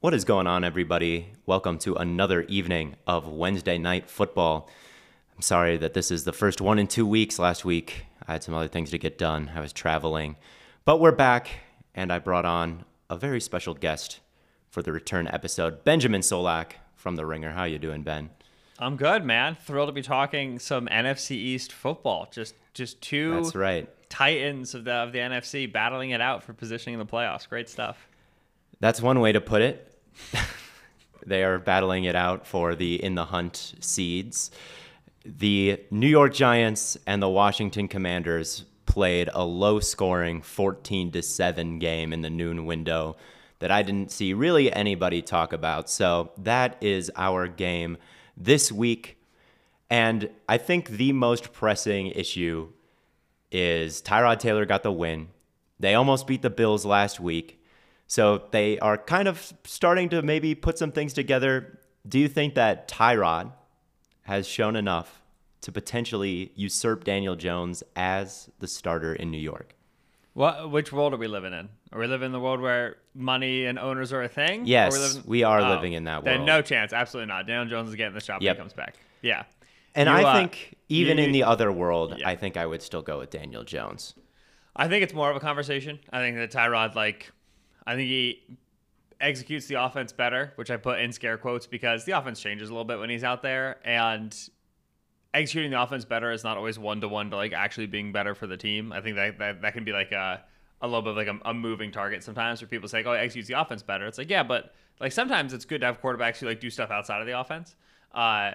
What is going on, everybody? Welcome to another evening of Wednesday Night Football. I'm sorry that this is the first one in two weeks. Last week, I had some other things to get done. I was traveling. But we're back, and I brought on a very special guest for the return episode, Benjamin Solak from The Ringer. How you doing, Ben? I'm good, man. Thrilled to be talking some NFC East football. Just just two That's right. titans of the of the NFC battling it out for positioning in the playoffs. Great stuff. That's one way to put it. they are battling it out for the in the hunt seeds. The New York Giants and the Washington Commanders played a low scoring 14 to 7 game in the noon window that I didn't see really anybody talk about. So that is our game this week. And I think the most pressing issue is Tyrod Taylor got the win. They almost beat the Bills last week. So they are kind of starting to maybe put some things together. Do you think that Tyrod has shown enough to potentially usurp Daniel Jones as the starter in New York? What which world are we living in? Are we living in the world where money and owners are a thing? Yes, we, living- we are Oh, living in that Then world. no chance. Absolutely not. Daniel Jones is getting the shot Yep. when he comes back. Yeah. And You, I uh, think even you- in the other world, Yeah. I think I would still go with Daniel Jones. I think it's more of a conversation. I think that Tyrod, like, I think he executes the offense better, which I put in scare quotes because the offense changes a little bit when he's out there, and executing the offense better is not always one to one to like actually being better for the team. I think that that, that can be like a a little bit of like a, a moving target sometimes where people say, "Oh, he executes the offense better." It's like, yeah, but like sometimes it's good to have quarterbacks who like do stuff outside of the offense. Uh,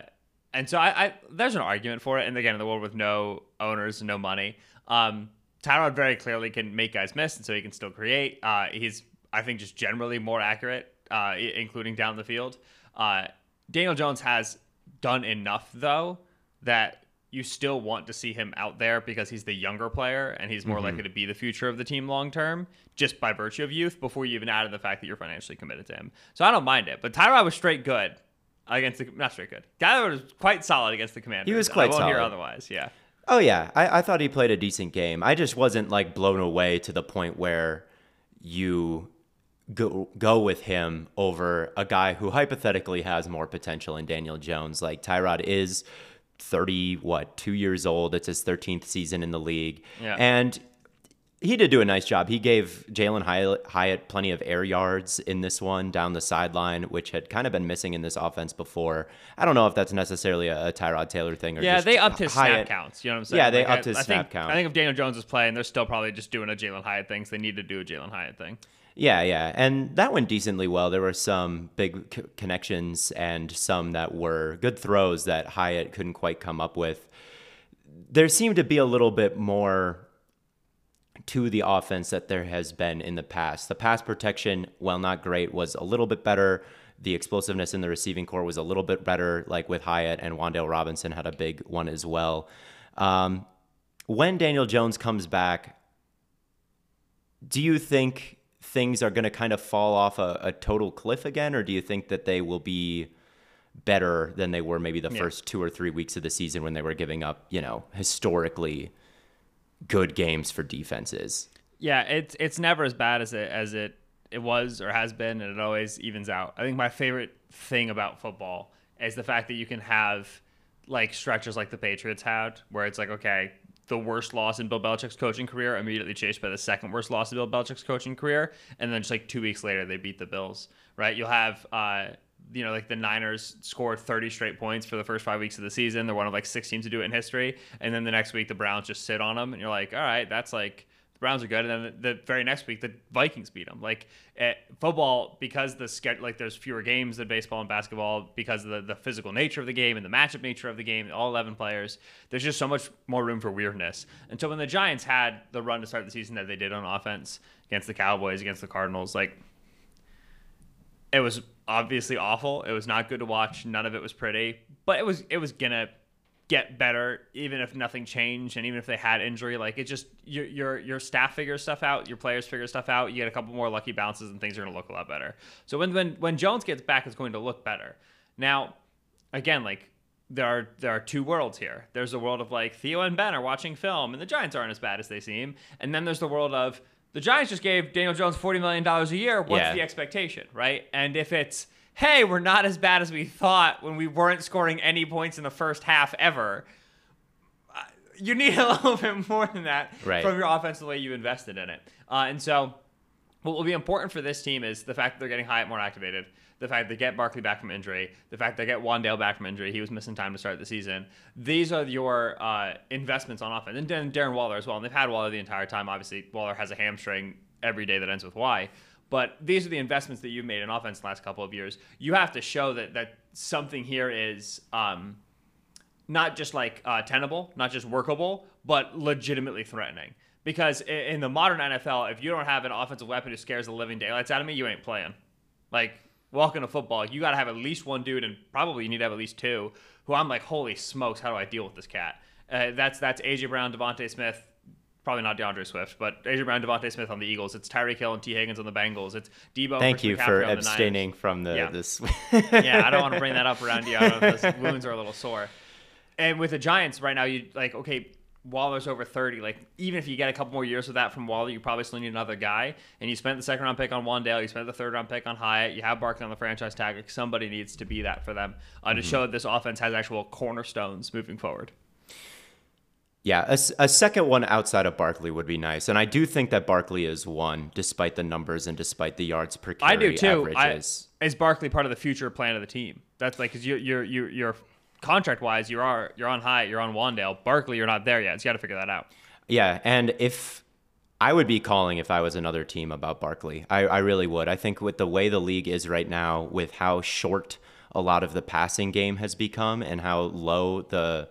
and so I, I there's an argument for it. And again, in the world with no owners and no money, um, Tyrod very clearly can make guys miss, and so he can still create. Uh, he's I think just generally more accurate, uh, including down the field. Uh, Daniel Jones has done enough though that you still want to see him out there because he's the younger player and he's more likely to be the future of the team long term just by virtue of youth before you even added the fact that you're financially committed to him. So I don't mind it. But Tyrod was straight good against the not straight good. Tyrod was quite solid against the Commanders. He was quite I won't hear solid. otherwise. Yeah. Oh yeah, I, I thought he played a decent game. I just wasn't like blown away to the point where you go go with him over a guy who hypothetically has more potential in Daniel Jones. Like Tyrod is thirty, what, two years old. It's his thirteenth season in the league, Yeah. and he did do a nice job. He gave Jalin Hyatt, plenty of air yards in this one down the sideline, which had kind of been missing in this offense before. I don't know if that's necessarily a, Tyrod Taylor thing or Yeah, they upped his Hyatt. snap counts. You know what I'm saying? Yeah, they Like, upped I- his I snap think, count. I think if Daniel Jones is playing, they're still probably just doing a Jalin Hyatt thing. So they need to do a Jalin Hyatt thing. Yeah, yeah. And that went decently well. There were some big c- connections and some that were good throws that Hyatt couldn't quite come up with. There seemed to be a little bit more to the offense that there has been in the past. The pass protection, while not great, was a little bit better. The explosiveness in the receiving corps was a little bit better, like with Hyatt and Wan'Dale Robinson had a big one as well. Um, when Daniel Jones comes back, do you think things are going to kind of fall off a, a total cliff again, or do you think that they will be better than they were maybe the first two or three weeks of the season when they were giving up, you know, historically good games for defenses? Yeah, it's it's never as bad as it as it it was or has been, and it always evens out. I think my favorite thing about football is the fact that you can have like stretches like the Patriots had, where it's like, okay, the worst loss in Bill Belichick's coaching career immediately chased by the second worst loss in Bill Belichick's coaching career, and then just like two weeks later they beat the Bills. Right? You'll have uh, you know, like the Niners scored 30 straight points for the first five weeks of the season. They're one of like six teams to do it in history. And then the next week, the Browns just sit on them. And you're like, all right, that's like, Browns are good. And then the, the very next week, the Vikings beat them. Like at football, because the schedule, like there's fewer games than baseball and basketball because of the, the physical nature of the game and the matchup nature of the game, all 11 players, there's just so much more room for weirdness. And so when the Giants had the run to start the season that they did on offense against the Cowboys, against the Cardinals, like, it was obviously awful. It was not good to watch. None of it was pretty, but it was it was gonna get better even if nothing changed and even if they had injury. Like it just your your your staff figures stuff out, your players figure stuff out. You get a couple more lucky bounces and things are gonna look a lot better. So when when when Jones gets back, it's going to look better. Now, again, like there are there are two worlds here. There's the world of like Theo and Ben are watching film and the Giants aren't as bad as they seem, and then there's the world of The Giants just gave Daniel Jones forty million dollars a year. What's Yeah. the expectation, right? And if it's hey, we're not as bad as we thought when we weren't scoring any points in the first half ever. uh, You need a little bit more than that Right. from your offense the way you invested in it. Uh, and so, what will be important for this team is the fact that they're getting Hyatt more activated, the fact they get Barkley back from injury, the fact they get Wan'Dale back from injury. He was missing time to start the season. These are your uh, investments on offense, and then Darren Waller as well. And they've had Waller the entire time. Obviously, Waller has a hamstring every day that ends with Y. But these are the investments that you've made in offense the last couple of years. You have to show that that something here is. Um, not just like uh, tenable, not just workable, but legitimately threatening. Because in the modern NFL, if you don't have an offensive weapon who scares the living daylights out of me, you ain't playing. Like, welcome to football. You got to have at least one dude, and probably you need to have at least two, who I'm like, holy smokes, how do I deal with this cat? Uh, that's that's AJ Brown, DeVonta Smith, probably not D'Andre Swift, but AJ Brown, DeVonta Smith on the Eagles. It's Tyreek Hill and Tee Higgins on the Bengals. It's Deebo. Thank you McCaffrey for on the abstaining from the Yeah. this. yeah, I don't want to bring that up around you. I don't know if those wounds are a little sore. And with the Giants right now, you like okay, Waller's over thirty. Like even if you get a couple more years of that from Waller, you probably still need another guy. And you spent the second round pick on Wan'Dale, you spent the third round pick on Hyatt. You have Barkley on the franchise tag. Like somebody needs to be that for them uh, to show that this offense has actual cornerstones moving forward. Yeah, a second one outside of Barkley would be nice, and I do think that Barkley is one, despite the numbers and despite the yards per carry I do too. I, is Barkley part of the future plan of the team? That's like because you you're you're you're contract wise, you are you're on high, you're on Wan'Dale. Barkley, you're not there yet. So you got to figure that out. Yeah, and if I would be calling if I was another team about Barkley, I, I really would. I think with the way the league is right now, with how short a lot of the passing game has become and how low the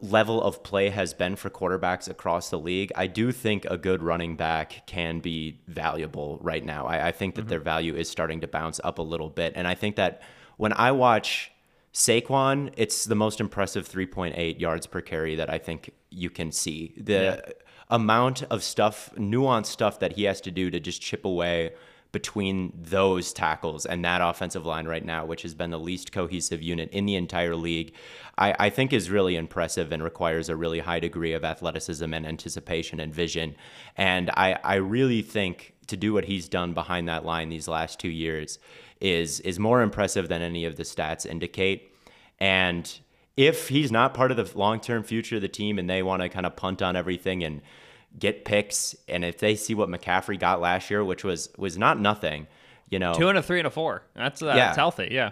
level of play has been for quarterbacks across the league, I do think a good running back can be valuable right now. I, I think that mm-hmm. their value is starting to bounce up a little bit. And I think that when I watch Saquon, it's the most impressive 3.8 yards per carry that I think you can see. The amount of stuff, nuanced stuff that he has to do to just chip away between those tackles and that offensive line right now, which has been the least cohesive unit in the entire league, I, I think is really impressive and requires a really high degree of athleticism and anticipation and vision. And I, I really think to do what he's done behind that line these last two years is is more impressive than any of the stats indicate. And if he's not part of the long term future of the team and they want to kind of punt on everything and get picks, and if they see what McCaffrey got last year, which was was not nothing, you know, Two and a three and a four. That's uh, Yeah. that's healthy. Yeah.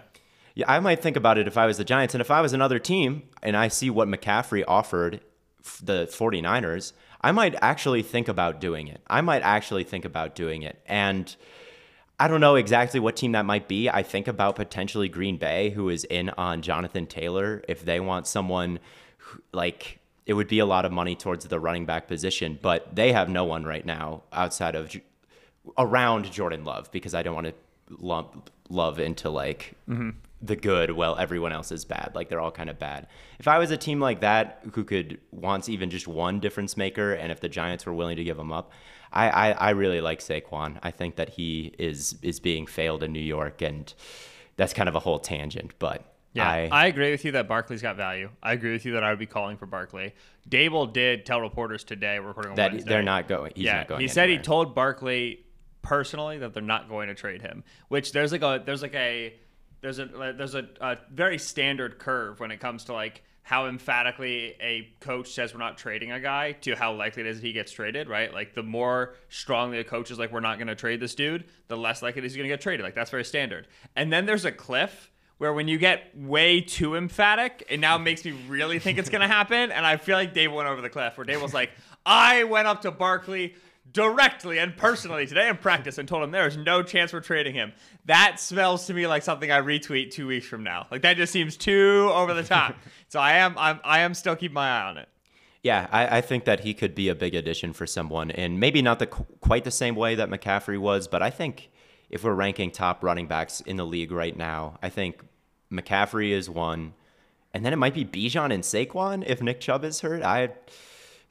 yeah, I might think about it if I was the Giants. And if I was another team and I see what McCaffrey offered the 49ers, I might actually think about doing it. I might actually think about doing it. And I don't know exactly what team that might be. I think about potentially Green Bay, who is in on Jonathan Taylor. If they want someone who- like, it would be a lot of money towards the running back position, but they have no one right now outside of around Jordan Love because I don't want to lump Love into like mm-hmm. the good while everyone else is bad. Like they're all kind of bad. If I was a team like that who could wants even just one difference maker, and if the Giants were willing to give him up, I I, I really like Saquon. I think that he is is being failed in New York, and that's kind of a whole tangent. But Yeah, I, I, agree with you that Barkley's got value. I agree with you that I would be calling for Barkley. Daboll did tell reporters today, we're recording on that Wednesday. they're not going. He's yeah, not going. he said he told Barkley personally that they're not going to trade him. Which there's like a there's like a there's a there's a, a very standard curve when it comes to like how emphatically a coach says we're not trading a guy to how likely it is he gets traded, right? Like the more strongly a coach is like we're not going to trade this dude, the less likely it is he's going to get traded. Like that's very standard. And then there's a cliff where when you get way too emphatic, it now makes me really think it's going to happen. And I feel like Dave went over the cliff where Dave was like, I went up to Barkley directly and personally today in practice and told him there is no chance we're trading him. That smells to me like something I retweet two weeks from now. Like that just seems too over the top. so I am I'm, I am still keeping my eye on it. Yeah, I, I think that he could be a big addition for someone, and maybe not the quite the same way that McCaffrey was, but I think if we're ranking top running backs in the league right now, I think McCaffrey is one, and then it might be Bijan and Saquon if Nick Chubb is hurt. I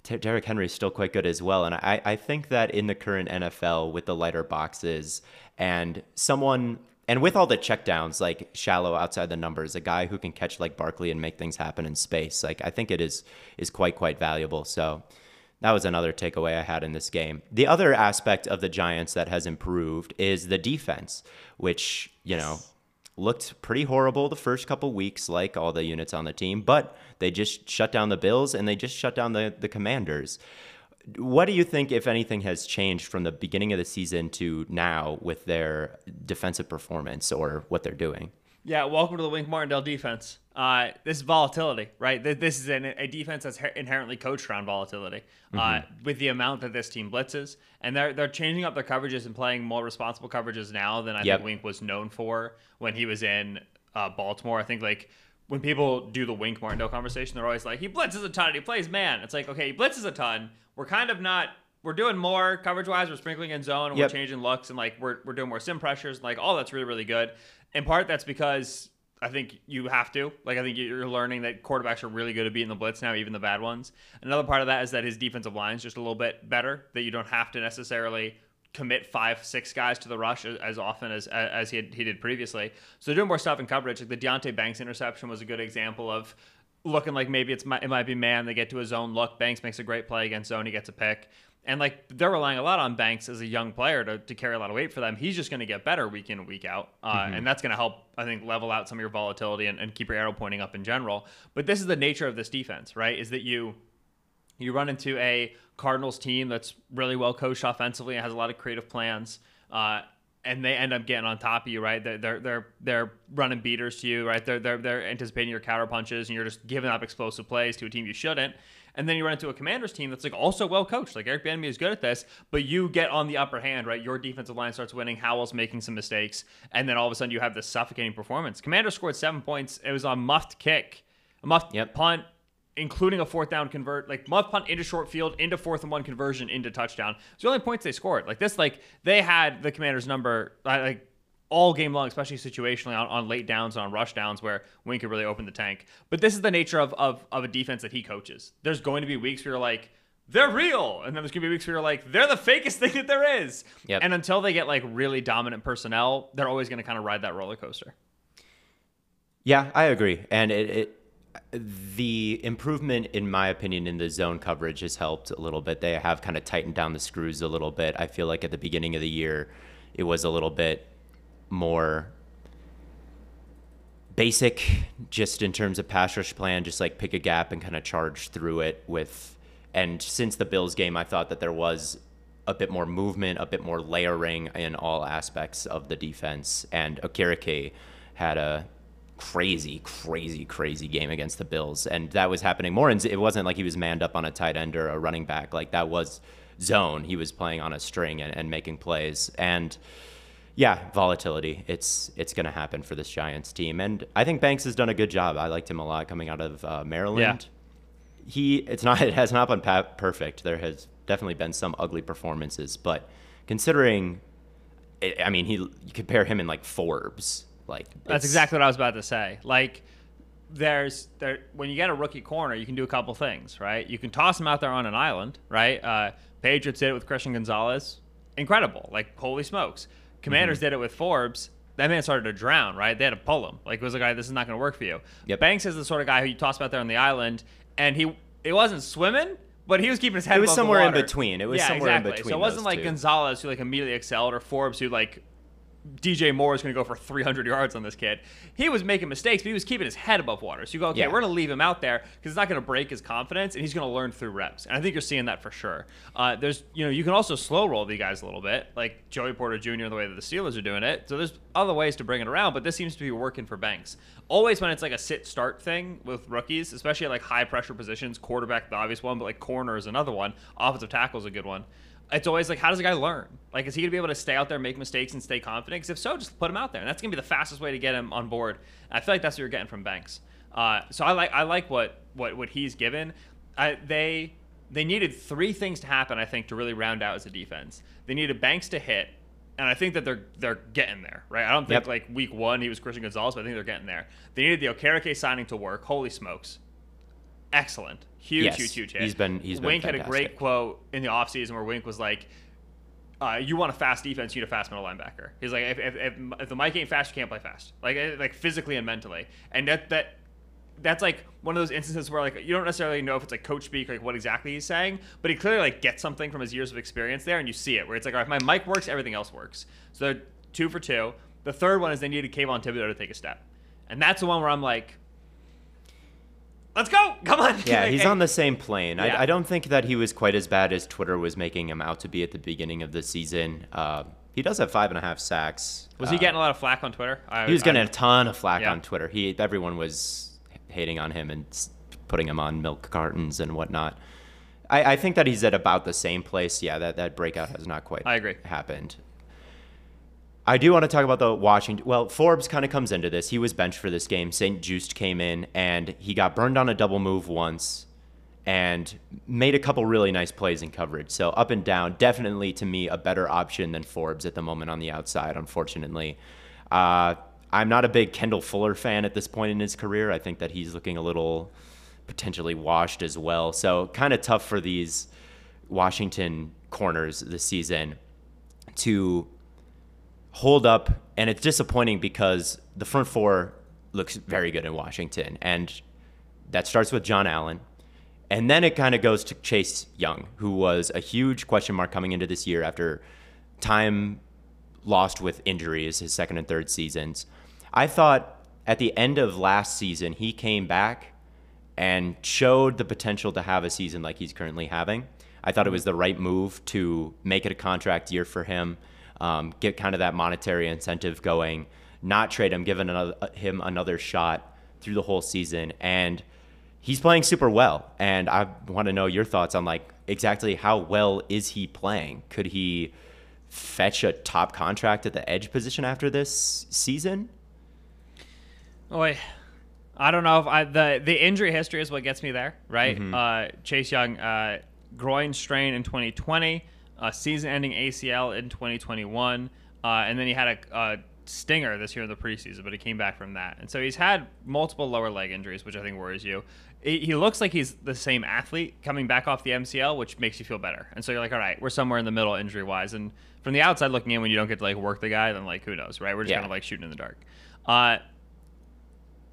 Derrick Henry is still quite good as well, and I I think that in the current NFL with the lighter boxes and someone. And with all the checkdowns, like shallow outside the numbers, a guy who can catch like Barkley and make things happen in space, like I think it is is quite quite valuable. So that was another takeaway I had in this game. The other aspect of the Giants that has improved is the defense, which, you know, looked pretty horrible the first couple weeks, like all the units on the team, but they just shut down the Bills and they just shut down the, the Commanders. What do you think, if anything, has changed from the beginning of the season to now with their defensive performance or what they're doing? Yeah, welcome to the Wink Martindale defense. Uh, this is volatility, right? This is an, a defense that's inherently coached around volatility. Uh, mm-hmm. With the amount that this team blitzes, and they're they're changing up their coverages and playing more responsible coverages now than I yep. think Wink was known for when he was in uh, Baltimore. I think like when people do the Wink Martindale conversation, they're always like, he blitzes a ton and he plays man. It's like, okay, he blitzes a ton. We're kind of not we're doing more coverage wise. We're sprinkling in zone and yep. we're changing looks and like we're, we're doing more sim pressures. Like all that's really really good in part that's because I think you have to. Like, I think you're learning that quarterbacks are really good at beating the blitz now, even the bad ones. Another part of that is that his defensive line is just a little bit better. That you don't have to necessarily commit five, six guys to the rush as often as as he, had, he did previously. So doing more stuff in coverage. Like the Deonte Banks interception was a good example of looking like maybe it's it might be man. They get to a zone look. Banks makes a great play against zone. He gets a pick. And like they're relying a lot on Banks as a young player to, to carry a lot of weight for them. He's just going to get better week in and week out, uh, mm-hmm. and that's going to help I think level out some of your volatility and, and keep your arrow pointing up in general. But this is the nature of this defense, right? Is that you you run into a Cardinals team that's really well coached offensively and has a lot of creative plans. Uh, and they end up getting on top of you, right? They're they're they're, they're running beaters to you, right? They're, they're they're anticipating your counter punches, and you're just giving up explosive plays to a team you shouldn't. And then you run into a commander's team that's like also well coached. Like Eric Bieniemy is good at this, but you get on the upper hand, right? Your defensive line starts winning. Howell's making some mistakes, and then all of a sudden you have this suffocating performance. Commander scored seven points. It was a muffed kick, a muffed yep. punt, including a fourth down convert, like muff punt into short field, into fourth and one conversion, into touchdown. It's the only points they scored. Like this, like they had the Commanders' number, uh, like all game long, especially situationally on, on late downs and on rush downs where Wink could really open the tank. But this is the nature of, of, of a defense that he coaches. There's going to be weeks where you're like, they're real. And then there's going to be weeks where you're like, they're the fakest thing that there is. Yep. And until they get like really dominant personnel, they're always going to kind of ride that roller coaster. Yeah, I agree. And it, it the improvement, in my opinion, in the zone coverage has helped a little bit. They have kind of tightened down the screws a little bit. I feel like at the beginning of the year, it was a little bit more basic just in terms of pass rush plan, just like pick a gap and kind of charge through it with. And since the Bills game, I thought that there was a bit more movement, a bit more layering in all aspects of the defense. And Okereke had a crazy, crazy, crazy game against the Bills. And that was happening more. And it wasn't like he was manned up on a tight end or a running back. Like that was zone. He was playing on a string and, and making plays. And yeah, volatility. It's it's going to happen for this Giants team, and I think Banks has done a good job. I liked him a lot coming out of uh, Maryland. Yeah. He it's not it has not been perfect. There has definitely been some ugly performances, but considering, I mean, he you compare him in like Forbes, like that's exactly what I was about to say. Like there's there when you get a rookie corner, you can do a couple things, right? You can toss him out there on an island, right? Uh, Patriots did it with Christian Gonzalez, incredible, like holy smokes. Commanders mm-hmm. did it with Forbes. That man started to drown, right? They had to pull him. Like it was a guy, this is not going to work for you. Yep. Banks is the sort of guy who you toss out there on the island, and he it wasn't swimming, but he was keeping his head. It was somewhere in between. It was yeah, somewhere exactly. in between. So it wasn't like two. Gonzalez who like immediately excelled, or Forbes who like DJ Moore is going to go for 300 yards on this kid. He was making mistakes, but he was keeping his head above water. So you go, okay, yeah. we're going to leave him out there because it's not going to break his confidence, and he's going to learn through reps. And I think you're seeing that for sure. Uh, there's, you know, you can also slow roll these guys a little bit, like Joey Porter Jr. the way that the Steelers are doing it. So there's other ways to bring it around, but this seems to be working for Banks. Always when it's like a sit start thing with rookies, especially at like high pressure positions, quarterback the obvious one, but like corner is another one. Offensive tackle is a good one it's always like, how does a guy learn? Like, is he gonna be able to stay out there, make mistakes, and stay confident? Because if so, just put him out there, and that's gonna be the fastest way to get him on board. I feel like that's what you're getting from Banks. Uh, so I like I like what what what he's given. I, they they needed three things to happen, I think, to really round out as a defense. They needed Banks to hit, and I think that they're they're getting there, right? I don't think yep. like week one he was Christian Gonzalez, but I think they're getting there. They needed the Okereke signing to work. Holy smokes, excellent, huge, yes, huge, huge hit. He's been he's Wink been Wink had a great quote in the offseason where Wink was like, uh, "You want a fast defense, you need a fast middle linebacker." He's like, "If, if, if, if the Mike ain't fast, you can't play fast, like eh, like physically and mentally." And that that that's like one of those instances where like you don't necessarily know if it's like coach speak, like what exactly he's saying, but he clearly like gets something from his years of experience there, and you see it where it's like, all right, if my Mike works, everything else works. So they're two for two. The third one is they needed Kayvon Thibodeaux to take a step, and that's the one where I'm like, let's go, come on. Yeah, he's on the same plane. Yeah. I, I don't think that he was quite as bad as Twitter was making him out to be at the beginning of the season. Uh, he does have five and a half sacks. Was he Uh, getting a lot of flack on Twitter? I, He was getting I- a ton of flack Yeah. on Twitter. He everyone was hating on him and putting him on milk cartons and whatnot. I, I think that he's at about the same place. Yeah, that, that breakout has not quite I agree. happened. I do want to talk about the Washington. Well, Forbes kind of comes into this. He was benched for this game. St-Juste came in and he got burned on a double move once and made a couple really nice plays in coverage. So up and down, definitely to me a better option than Forbes at the moment on the outside. Unfortunately, uh, I'm not a big Kendall Fuller fan at this point in his career. I think that he's looking a little potentially washed as well. So kind of tough for these Washington corners this season to hold up, and it's disappointing because the front four looks very good in Washington, and that starts with John Allen. And then it kind of goes to Chase Young, who was a huge question mark coming into this year after time lost with injuries his second and third seasons. I thought at the end of last season, he came back and showed the potential to have a season like he's currently having. I thought it was the right move to make it a contract year for him, um, get kind of that monetary incentive going, not trade him, give another, him another shot through the whole season. And he's playing super well. And I want to know your thoughts on like exactly how well is he playing? Could he fetch a top contract at the edge position after this season? Boy, I don't know if I the the injury history is what gets me there, right? Uh, Chase Young, uh, groin strain in 2020, uh, season-ending ACL in 2021, uh, and then he had a, a stinger this year in the preseason, but he came back from that, and so he's had multiple lower leg injuries, which I think worries you. He he looks like he's the same athlete coming back off the MCL, which makes you feel better. And so you're like, all right, we're somewhere in the middle injury wise. And from the outside looking in, when you don't get to like work the guy, then like who knows, right? We're just Yeah. kind of like shooting in the dark. Uh,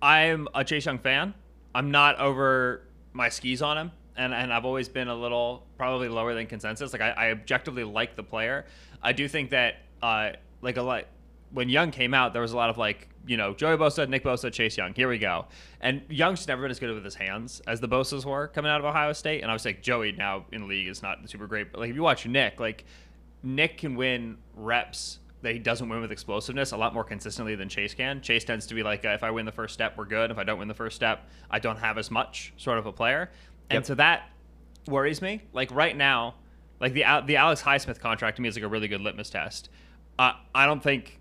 I'm a Chase Young fan. I'm not over my skis on him, and, and I've always been a little probably lower than consensus. Like I, I objectively like the player. I do think that uh, like a lot when Young came out, there was a lot of like you know Joey Bosa, Nick Bosa, Chase Young. Here we go. And Young's never been as good with his hands as the Bosas were coming out of Ohio State. And I was like Joey now in the league is not super great, but like if you watch Nick, like Nick can win reps that he doesn't win with explosiveness a lot more consistently than Chase can. Chase tends to be like, uh, if I win the first step, we're good. If I don't win the first step, I don't have as much sort of a player. And Yep. so that worries me. Like right now, like the the Alex Highsmith contract to me is like a really good litmus test. Uh, I don't think,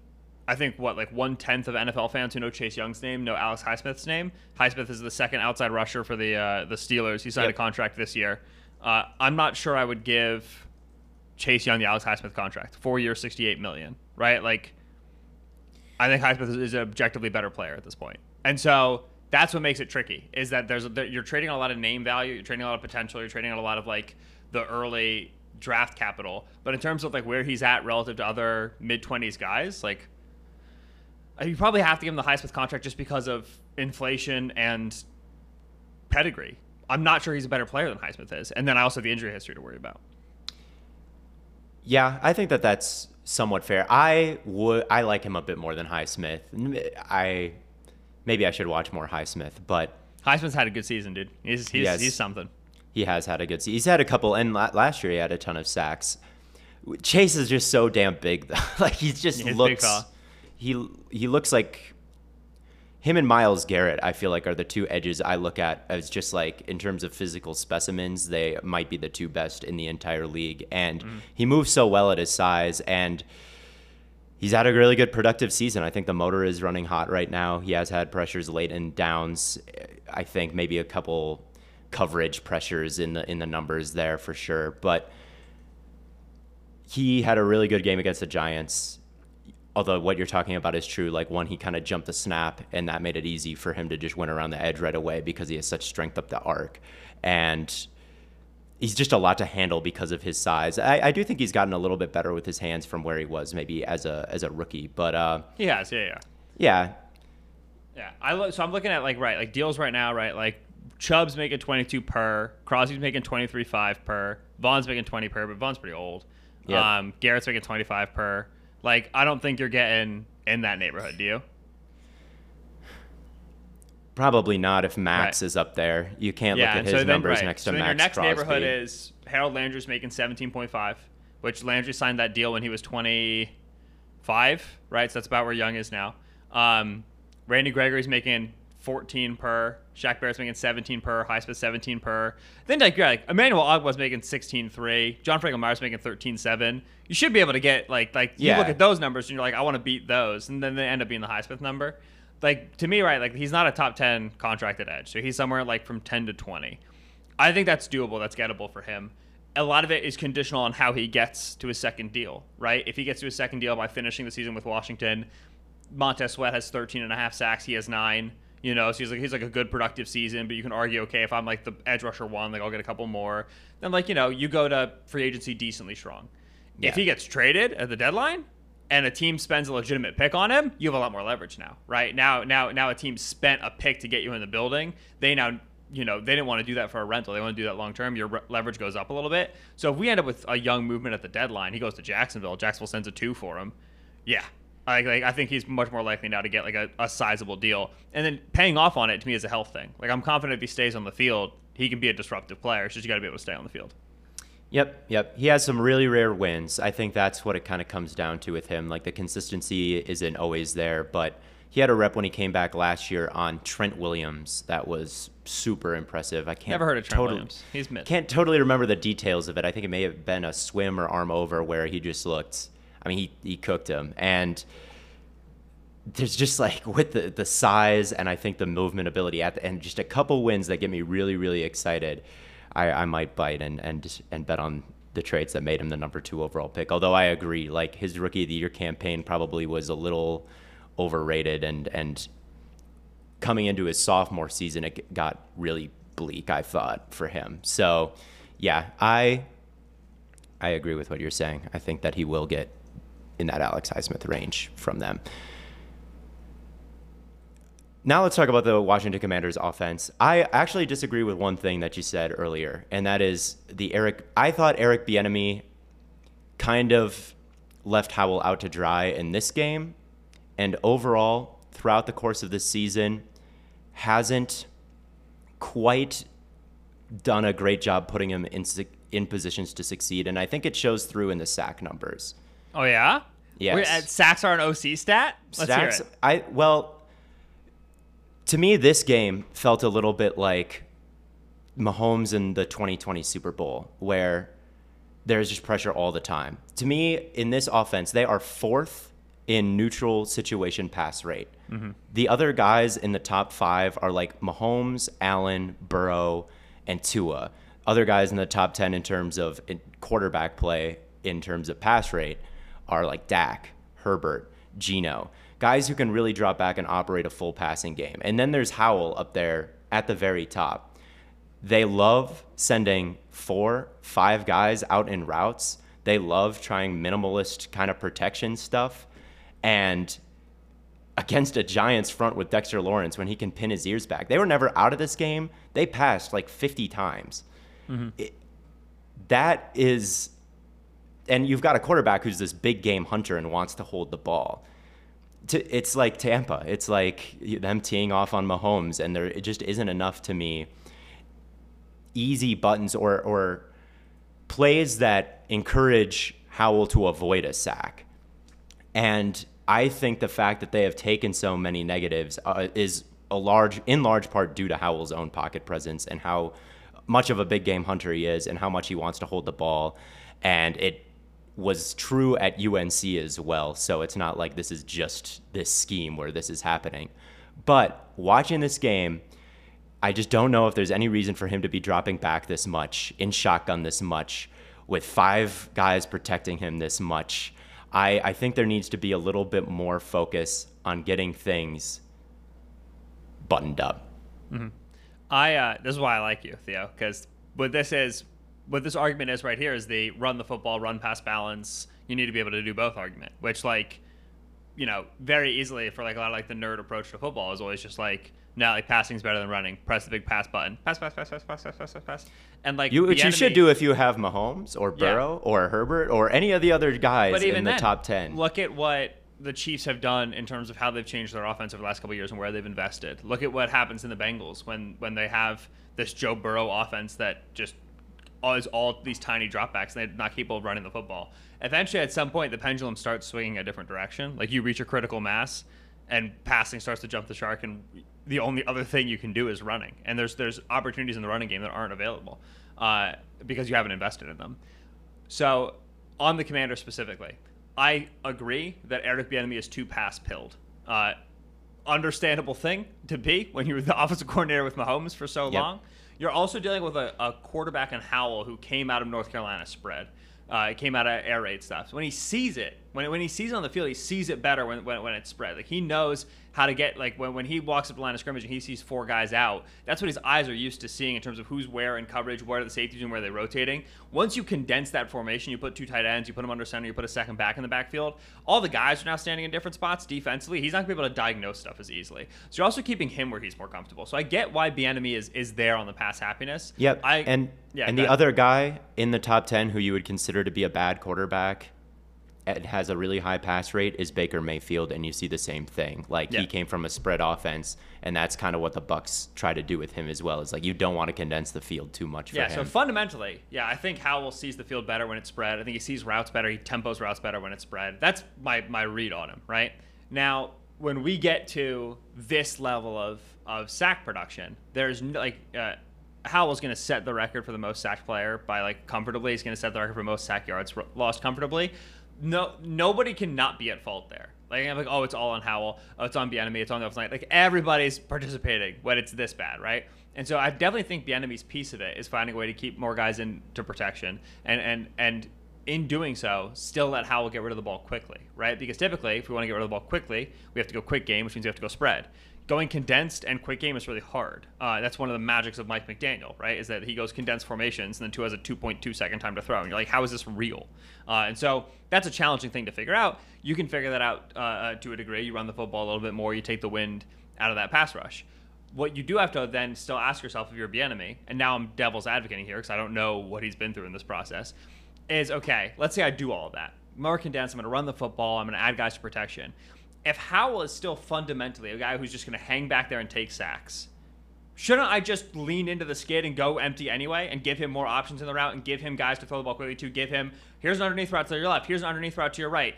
I think what like one tenth of NFL fans who know Chase Young's name know Alex Highsmith's name. Highsmith is the second outside rusher for the uh, the Steelers. He signed Yep. a contract this year. Uh, I'm not sure I would give Chase Young the Alex Highsmith contract, four years, sixty-eight million. Right? Like, I think Highsmith is- an objectively better player at this point, and so that's what makes it tricky. Is that there's you're trading a lot of name value, you're trading a lot of potential, you're trading a lot of like the early draft capital. But in terms of like where he's at relative to other mid twenties guys, like uh, you probably have to give him the Highsmith contract just because of inflation and pedigree. I'm not sure he's a better player than Highsmith is, and then I also have the injury history to worry about. Yeah, I think that that's somewhat fair. I would I like him a bit more than Highsmith. I maybe I should watch more Highsmith, but Highsmith's had a good season, dude. He's he's, Yes. he's something. he has had a good season. He's had a couple, and la- last year he had a ton of sacks. Chase is just so damn big, though. like he just big looks. He he looks like him and Myles Garrett. I feel like are the two edges I look at as just like in terms of physical specimens, they might be the two best in the entire league. And Mm-hmm. he moves so well at his size and. He's had a really good productive season. I think the motor is running hot right now. He has had pressures late in downs. I think maybe a couple coverage pressures in the in the numbers there for sure. But he had a really good game against the Giants. Although what you're talking about is true, like one, he kind of jumped the snap, and that made it easy for him to just win around the edge right away because he has such strength up the arc, and he's just a lot to handle because of his size. I, I do think he's gotten a little bit better with his hands from where he was maybe as a as a rookie, but uh, He has, yeah, yeah. yeah, Yeah, I look. So I'm looking at like right, like deals right now, right? Like Chubb's making 22 per, Crosby's making 23.5 per, Von's making 20 per, but Von's pretty old. Yep. Um, Garrett's making 25 per. Like I don't think you're getting in that neighborhood, do you? Probably not if Maxx Right. is up there. You can't yeah, look at his so then, numbers right. next so to then Maxx your next Crosby. neighborhood is Harold Landry's making 17.5, which Landry signed that deal when he was 25, right? So that's about where Young is now. Um, Randy Gregory's making 14 per. Shaq Barrett's making 17 per. Highsmith 17 per. Then like, yeah, like Emmanuel Ogbah's making 16.3. John Franklin Myers making 13.7. You should be able to get like like you Yeah. look at those numbers and you're like, I want to beat those, and then they end up being the Highsmith number. Like to me, right? Like he's not a top 10 contracted edge, so he's somewhere like from 10 to 20. I think that's doable. That's gettable for him. A lot of it is conditional on how he gets to his second deal, right? If he gets to his second deal by finishing the season with Washington, Montez Sweat has 13 and a half sacks. He has nine. You know, so he's like he's like a good productive season. But you can argue, okay, if I'm like the edge rusher one, like I'll get a couple more. Then like you know, you go to free agency decently strong. Yeah. If he gets traded at the deadline and a team spends a legitimate pick on him, you have a lot more leverage now, right? Now, now, now a team spent a pick to get you in the building. They now, you know, they didn't want to do that for a rental. They want to do that long term. Your re- leverage goes up a little bit. So if we end up with a young movement at the deadline, he goes to Jacksonville. Jacksonville sends a two for him. Yeah. Like, like I think he's much more likely now to get like a, a sizable deal, and then paying off on it to me is a health thing. Like I'm confident if he stays on the field, he can be a disruptive player. It's just you got to be able to stay on the field. Yep, yep. He has some really rare wins. I think that's what it kind of comes down to with him. Like the consistency isn't always there, but he had a rep when he came back last year on Trent Williams. That was super impressive. I can't Never heard of Trent totally, Williams. He's mid. Can't totally remember the details of it. I think it may have been a swim or arm over where he just looked. I mean, he he cooked him, and there's just like with the the size and I think the movement ability at the and just a couple wins that get me really really excited. I, I might bite and and and bet on the traits that made him the number two overall pick. Although I agree, like his rookie of the year campaign probably was a little overrated and and coming into his sophomore season it got really bleak. I thought for him. So yeah, I I agree with what you're saying. I think that he will get in that Alex Highsmith range from them. Now let's talk about the Washington Commanders offense. I actually disagree with one thing that you said earlier, and that is the Eric. I thought Eric Bieniemy kind of left Howell out to dry in this game, and overall throughout the course of this season hasn't quite done a great job putting him in in positions to succeed, and I think it shows through in the sack numbers. Oh yeah. Yes. We're sacks are an OC stat. Let's Sacks, hear it. I well, to me, this game felt a little bit like Mahomes in the 2020 Super Bowl, where there's just pressure all the time. To me, in this offense, they are fourth in neutral situation pass rate. Mm-hmm. The other guys in the top five are like Mahomes, Allen, Burrow, and Tua. Other guys in the top 10 in terms of quarterback play, in terms of pass rate, are like Dak, Herbert, Geno. Guys who can really drop back and operate a full passing game. And then there's Howell up there at the very top. They love sending four, five guys out in routes. They love trying minimalist kind of protection stuff. And against a Giants front with Dexter Lawrence when he can pin his ears back, they were never out of this game. They passed like 50 times. Mm-hmm. It- that is, and you've got a quarterback who's this big game hunter and wants to hold the ball. To, it's like Tampa. It's like them teeing off on Mahomes, and there it just isn't enough to me easy buttons or or plays that encourage Howell to avoid a sack. And I think the fact that they have taken so many negatives uh, is a large, in large part, due to Howell's own pocket presence and how much of a big game hunter he is, and how much he wants to hold the ball. And it was true at UNC as well. So it's not like this is just this scheme where this is happening. But watching this game, I just don't know if there's any reason for him to be dropping back this much, in shotgun this much, with five guys protecting him this much. I, I think there needs to be a little bit more focus on getting things buttoned up. I uh, this is why I like you, Theo, because what this is, what this argument is right here is the run the football, run pass balance. You need to be able to do both argument, which like you know, very easily for like a lot of like the nerd approach to football is always just like, no, like passing's better than running. Press the big pass button. Pass, pass, pass, pass, pass, pass, pass, pass, pass. And like You, which the you should do if you have Mahomes or Yeah. Burrow or Herbert or any of the other guys But even in the then, top 10. Look at what the Chiefs have done in terms of how they've changed their offense over the last couple of years and where they've invested. Look at what happens in the Bengals when when they have this Joe Burrow offense that just is all these tiny dropbacks and they're not capable of running the football. Eventually, at some point, the pendulum starts swinging a different direction. Like you reach a critical mass, and passing starts to jump the shark, and the only other thing you can do is running. And there's there's opportunities in the running game that aren't available uh, because you haven't invested in them. So, on the commander specifically, I agree that Eric Bieniemy is too pass pilled. Uh, understandable thing to be when you were the offensive coordinator with Mahomes for so Yep. long. You're also dealing with a, a quarterback in Howell who came out of North Carolina spread. Uh, it came out of air raid stuff. So when he sees it, when, when he sees it on the field, he sees it better when, when, when it's spread. Like he knows how to get like when, when he walks up the line of scrimmage and he sees four guys out. That's what his eyes are used to seeing in terms of who's where in coverage, where are the safeties and where they're rotating. Once you condense that formation, you put two tight ends, you put them under center, you put a second back in the backfield. All the guys are now standing in different spots defensively. He's not gonna be able to diagnose stuff as easily. So you're also keeping him where he's more comfortable. So I get why Bieniemy is is there on the pass happiness. Yep. I and yeah, and the ahead. other guy in the top 10 who you would consider to be a bad quarterback has a really high pass rate is Baker Mayfield and you see the same thing. Like Yeah. he came from a spread offense and that's kind of what the Bucs try to do with him as well. Is like you don't want to condense the field too much for Yeah, him. so fundamentally, yeah, I think Howell sees the field better when it's spread. I think he sees routes better. He tempos routes better when it's spread. That's my, my read on him, right? Now, when we get to this level of, of sack production, there's no, like, uh, Howell's going to set the record for the most sacked player by like comfortably. He's going to set the record for most sack yards lost comfortably. No, nobody can not be at fault there. Like I'm like, oh, it's all on Howell. Oh, it's on Bieniemy. It's on the line. Like everybody's participating when it's this bad, right? And so I definitely think Bieniemy's piece of it is finding a way to keep more guys into protection, and and and in doing so, still let Howell get rid of the ball quickly, right? Because typically, if we want to get rid of the ball quickly, we have to go quick game, which means we have to go spread. Going condensed and quick game is really hard. Uh, that's one of the magics of Mike McDaniel, right? Is that he goes condensed formations and then two has a 2.2 second time to throw. And you're like, how is this real? Uh, and so that's a challenging thing to figure out. You can figure that out uh, uh, to a degree. You run the football a little bit more, you take the wind out of that pass rush. What you do have to then still ask yourself if you're a enemy, and now I'm devil's advocating here because I don't know what he's been through in this process, is okay, let's say I do all of that. More condensed, I'm going to run the football, I'm going to add guys to protection. If Howell is still fundamentally a guy who's just going to hang back there and take sacks, shouldn't I just lean into the skid and go empty anyway and give him more options in the route and give him guys to throw the ball quickly to? Give him, here's an underneath route to your left, here's an underneath route to your right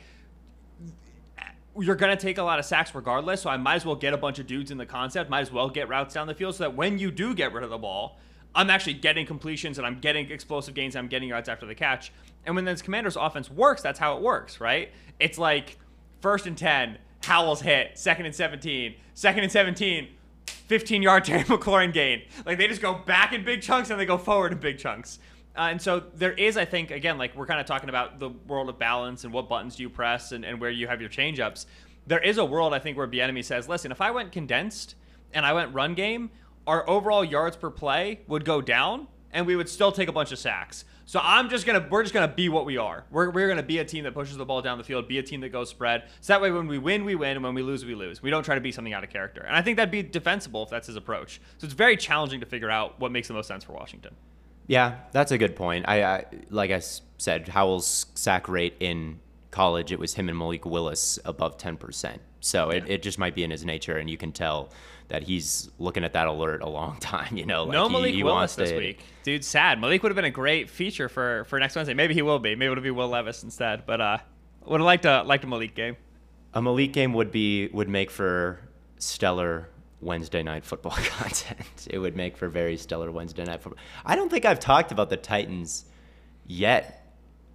you're going to take a lot of sacks regardless. So I might as well get a bunch of dudes in the concept, might as well get routes down the field so that when you do get rid of the ball, I'm actually getting completions and I'm getting explosive gains. I'm getting yards after the catch. And when this commander's offense works, that's how it works, right? It's like first and 10, Howell's hit, second and 17, second and 17, 15 yard Terry McLaurin gain. Like they just go back in big chunks and they go forward in big chunks. Uh, and so there is, I think, again, like we're kind of talking about the world of balance and what buttons do you press and, and where you have your change ups. There is a world, I think, where Bieniemy says, listen, if I went condensed and I went run game, our overall yards per play would go down and we would still take a bunch of sacks. So I'm just gonna we're just gonna be what we are. We're, we're gonna be a team that pushes the ball down the field, be a team that goes spread. So that way when we win, we win, and when we lose, we lose. We don't try to be something out of character. And I think that'd be defensible if that's his approach. So it's very challenging to figure out what makes the most sense for Washington. Yeah, that's a good point. I, I like I said, Howell's sack rate in college, it was him and Malik Willis above ten percent. So it, it just might be in his nature, and you can tell that he's looking at that alert a long time. You know, like no he- Malik he Willis this to- week, dude. Sad. Malik would have been a great feature for for next Wednesday. Maybe he will be. Maybe it'll be Will Levis instead. But uh, would have liked a liked a Malik game. A Malik game would be would make for stellar Wednesday night football content. It would make for very stellar Wednesday night football. I don't think I've talked about the Titans yet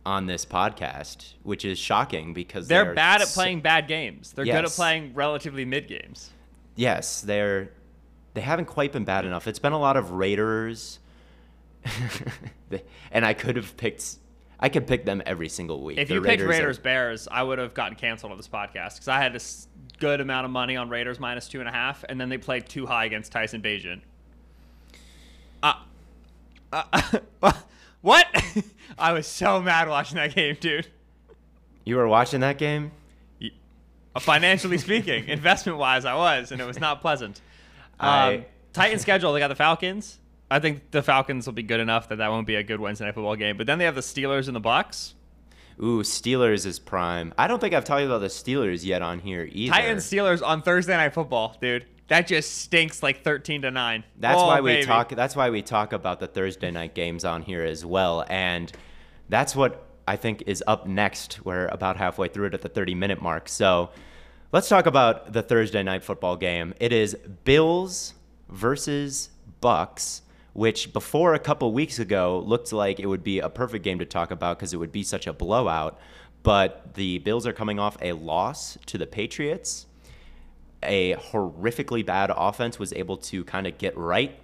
on this podcast, which is shocking because They're, bad at so- playing bad games. They're good at playing relatively mid games. Yes, they're they haven't quite been bad enough. It's been a lot of Raiders, and I could have picked. I could pick them every single week. If The you picked are- Raiders Bears, I would have gotten canceled on this podcast because I had a good amount of money on Raiders minus two and a half, and then they played too high against Tyson Bagent. Uh, uh, what? I was so mad watching that game, dude. you were watching that game. financially speaking, investment wise, I was, and it was not pleasant. Um, I- Titan schedule. They got the Falcons. I think the Falcons will be good enough that that won't be a good Wednesday night football game. But then they have the Steelers and the Bucs. Ooh, Steelers is prime. I don't think I've talked about the Steelers yet on here either. Titans Steelers on Thursday night football, dude. That just stinks like thirteen to nine. That's Oh, why we baby. talk. That's why we talk about the Thursday night games on here as well, and that's what I think is up next. We're about halfway through it at the 30 minute mark. So let's talk about the Thursday night football game. It is Bills versus Bucs, which before a couple weeks ago looked like it would be a perfect game to talk about because it would be such a blowout. But the Bills are coming off a loss to the Patriots a horrifically bad offense was able to kind of get right.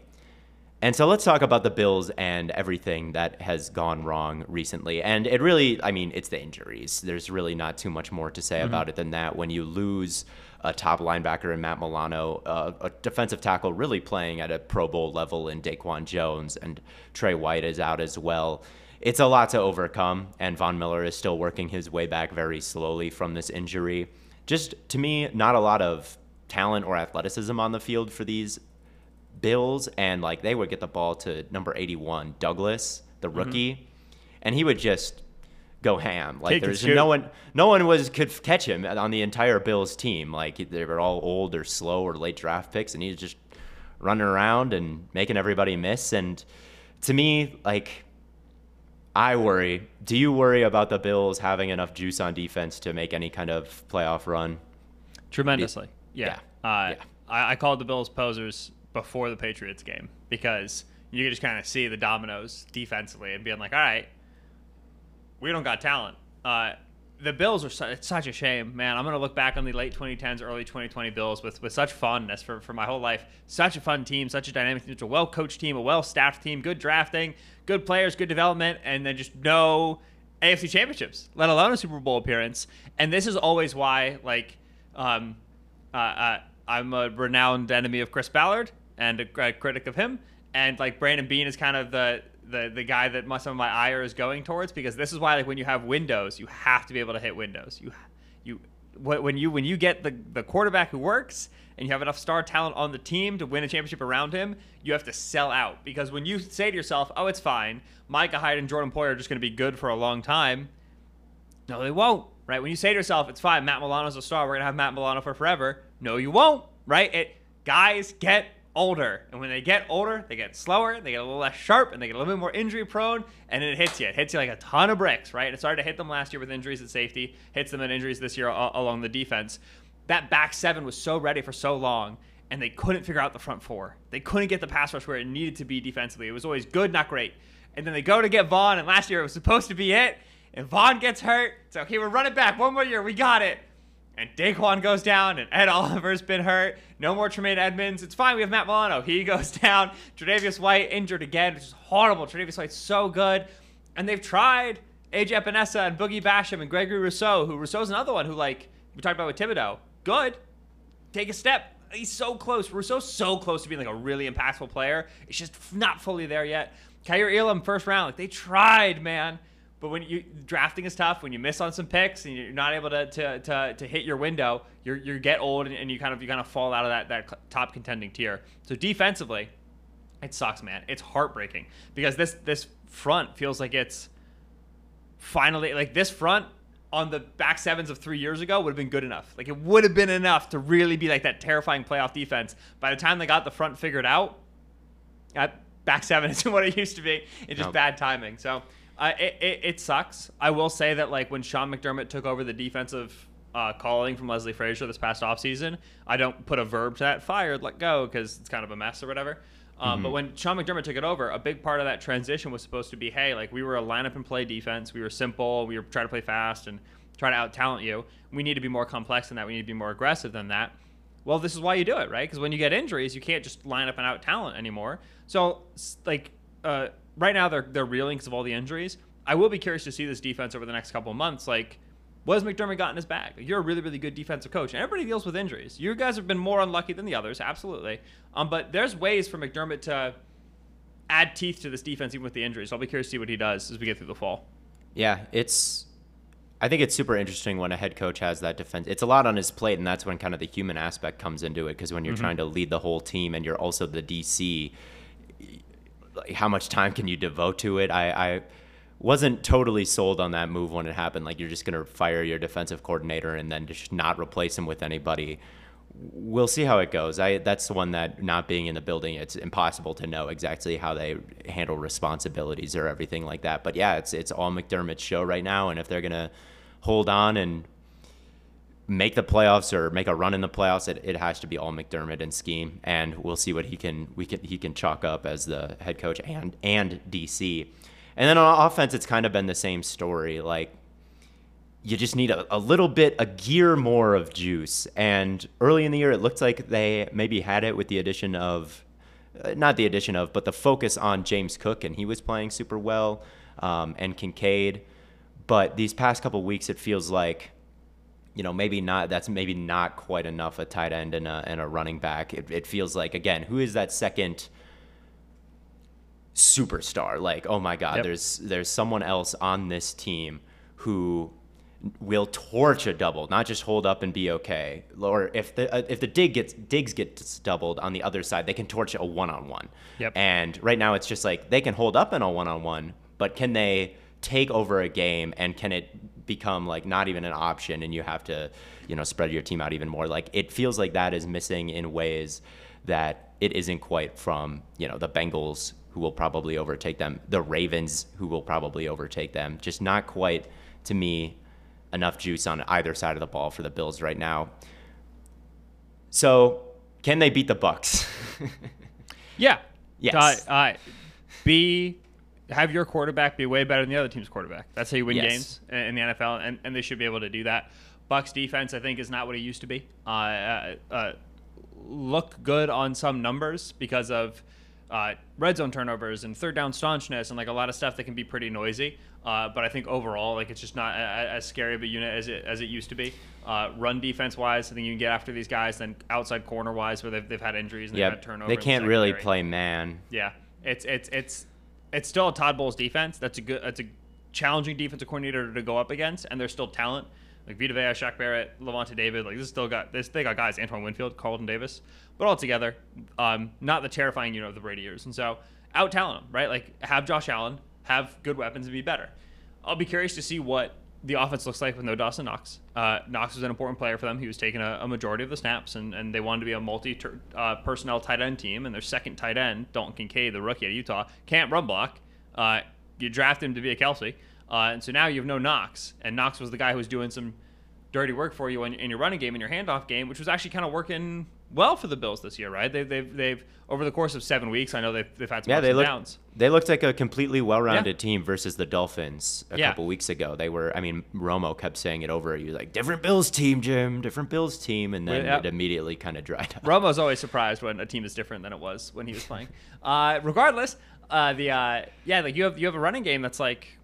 And so let's talk about the Bills and everything that has gone wrong recently. And it really, I mean, it's the injuries. There's really not too much more to say about it than that. When you lose a top linebacker in Matt Milano, uh, a defensive tackle really playing at a Pro Bowl level in Daquan Jones, and Tre White is out as well. It's a lot to overcome, and Von Miller is still working his way back very slowly from this injury. Just to me, not a lot of talent or athleticism on the field for these Bills, and like they would get the ball to number 81, Douglas, the Mm-hmm. rookie, and he would just go ham. Like Take there's no one, no one was could catch him on the entire Bills team. Like they were all old or slow or late draft picks, and he's just running around and making everybody miss. And to me, like I worry. Do you worry about the Bills having enough juice on defense to make any kind of playoff run? tremendously. Yeah. Yeah. Uh, Yeah. I, I called the Bills posers before the Patriots game because you could just kind of see the dominoes defensively and being like, all right, we don't got talent. Uh, the Bills are su- it's such a shame, man. I'm gonna look back on the late 2010s, early 2020 Bills with, with such fondness for, for my whole life. Such a fun team, such a dynamic team, such a well coached team, a well staffed team, good drafting, good players, good development, and then just no AFC championships, let alone a Super Bowl appearance. And this is always why, like, um, uh, uh, I'm a renowned enemy of Chris Ballard and a, a critic of him, and like Brandon Beane is kind of the the, the guy that my, some of my ire is going towards because this is why like when you have windows, you have to be able to hit windows. You you when you when you get the the quarterback who works and you have enough star talent on the team to win a championship around him, you have to sell out because when you say to yourself, "Oh, it's fine, Micah Hyde and Jordan Poyer are just going to be good for a long time," No, they won't. Right? When you say to yourself, "It's fine, Matt Milano's a star. We're gonna have Matt Milano for forever." No, you won't. Right? It guys get older, and when they get older, they get slower, they get a little less sharp, and they get a little bit more injury prone, and it hits you. It hits you like a ton of bricks. Right? It started to hit them last year with injuries at safety. Hits them in injuries this year along the defense. That back seven was so ready for so long. And they couldn't figure out the front four. They couldn't get the pass rush where it needed to be defensively. It was always good, not great. And then they go to get Von, and last year it was supposed to be it. And Von gets hurt. So, okay, we're running back. One more year. We got it. And Daquan goes down, and Ed Oliver's been hurt. No more Tremaine Edmunds. It's fine. We have Matt Milano. He goes down. Tre'Davious White injured again, which is horrible. Tre'Davious White's so good. And they've tried AJ Epenesa and Boogie Basham and Gregory Rousseau, who Rousseau's another one who, like, we talked about with Thibodeaux. Good. Take a step. He's so close. Rousseau's so close to being like a really impactful player. It's just not fully there yet. Kaiir Elam first round. Like they tried, man. But when you drafting is tough, when you miss on some picks and you're not able to to, to, to hit your window, you're you get old and, and you kind of you kind of fall out of that that top contending tier. So defensively, it sucks, man. It's heartbreaking because this this front feels like it's finally like this front on the back sevens of three years ago would have been good enough. Like it would have been enough to really be like that terrifying playoff defense. By the time they got the front figured out, that back seven isn't what it used to be. It's just Nope. bad timing. So uh, it, it it sucks. I will say that like when Sean McDermott took over the defensive uh, calling from Leslie Frazier this past offseason, I don't put a verb to that fired, let go, because it's kind of a mess or whatever. Um, But when Sean McDermott took it over, a big part of that transition was supposed to be, hey, like we were a lineup and play defense. We were simple. We were trying to play fast and try to out talent you. We need to be more complex than that. We need to be more aggressive than that. Well, this is why you do it, right? Because when you get injuries, you can't just line up and out talent anymore. So, like, uh, right now they're they're reeling because of all the injuries. I will be curious to see this defense over the next couple of months. Like, what has McDermott got in his bag? Like, you're a really, really good defensive coach, and everybody deals with injuries. You guys have been more unlucky than the others, absolutely. Um, but there's ways for McDermott to add teeth to this defense even with the injuries. So I'll be curious to see what he does as we get through the fall. Yeah, it's I think it's super interesting when a head coach has that defense. It's a lot on his plate, and that's when kind of the human aspect comes into it. Because when you're mm-hmm. trying to lead the whole team and you're also the DC, how much time can you devote to it? I, I wasn't totally sold on that move when it happened. Like you're just going to fire your defensive coordinator and then just not replace him with anybody. We'll see how it goes. I that's the one that not being in the building, it's impossible to know exactly how they handle responsibilities or everything like that. But yeah, it's it's all McDermott's show right now, and if they're gonna hold on and make the playoffs or make a run in the playoffs, it, it has to be all McDermott and scheme, and we'll see what he can we can he can chalk up as the head coach and and DC. And then on offense, it's kind of been the same story. Like you just need a, a little bit a gear more of juice. And early in the year, it looked like they maybe had it with the addition of uh, not the addition of, but the focus on James Cook, and he was playing super well, um, and Kincaid. But these past couple weeks, it feels like you know, maybe not. That's maybe not quite enough a tight end and a, and a running back. It, it feels like again, who is that second superstar? Like, oh my God, yep. there's there's someone else on this team who will torch a double, not just hold up and be okay. Or if the uh, if the dig gets Diggs gets doubled on the other side, they can torch a one on one. Yep. And right now, it's just like they can hold up in a one on one, but can they take over a game and can it become like not even an option and you have to, you know, spread your team out even more. Like it feels like that is missing in ways that it isn't quite from, you know, the Bengals who will probably overtake them, the Ravens who will probably overtake them. Just not quite to me enough juice on either side of the ball for the Bills right now. So, can they beat the Bucs? yeah. Yes. Uh, uh, be have your quarterback be way better than the other team's quarterback. That's how you win yes. games in the NFL, and, and they should be able to do that. Bucs defense, I think, is not what it used to be. Uh, uh, uh, look good on some numbers because of uh, red zone turnovers and third down staunchness and like a lot of stuff that can be pretty noisy. Uh, but I think overall, like it's just not as scary of a unit as it as it used to be. Uh, run defense wise, I think you can get after these guys. Then outside corner wise, where they've, they've had injuries and they've had turnovers. They can't really play man. Yeah, it's it's it's it's still a Todd Bowles defense. That's a good. That's a challenging defensive coordinator to go up against, and there's still talent like Vita Vea, Shaq Barrett, Lavonte David. Like this still got this. They got guys Antoine Winfield, Carlton Davis, but altogether, um, not the terrifying unit of the Brady years. And so out talent them, right? Like have Josh Allen, have good weapons, and be better. I'll be curious to see what the offense looks like with no Dawson Knox. Uh, Knox was an important player for them. He was taking a, a majority of the snaps, and, and they wanted to be a multi uh, personnel tight end team. And their second tight end, Dalton Kincaid, the rookie at Utah, can't run block. Uh, you draft him to be a Kelce. Uh, and so now you have no Knox. And Knox was the guy who was doing some dirty work for you in, in your running game and your handoff game, which was actually kind of working well for the Bills this year, right? They've, they've, they've over the course of seven weeks, I know they've, they've had some yeah, they look, downs. They looked like a completely well-rounded yeah. team versus the Dolphins a yeah. couple weeks ago. They were, I mean, Romo kept saying it over. You like different Bills team, Jim, different Bills team, and then it immediately kind of dried up. Romo's always surprised when a team is different than it was when he was playing. uh, regardless, uh, the uh, yeah, like you have you have a running game that's like,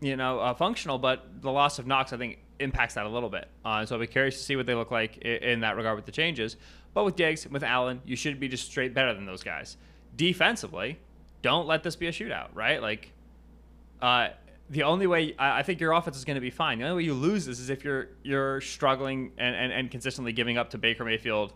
you know, uh, functional, but the loss of Knox, I think, impacts that a little bit. Uh, so I'll be curious to see what they look like in, in that regard with the changes. But with Diggs, with Allen, you should be just straight better than those guys. Defensively, don't let this be a shootout, right? Like, uh, the only way I, I think your offense is going to be fine. The only way you lose this is if you're you're struggling and, and, and consistently giving up to Baker Mayfield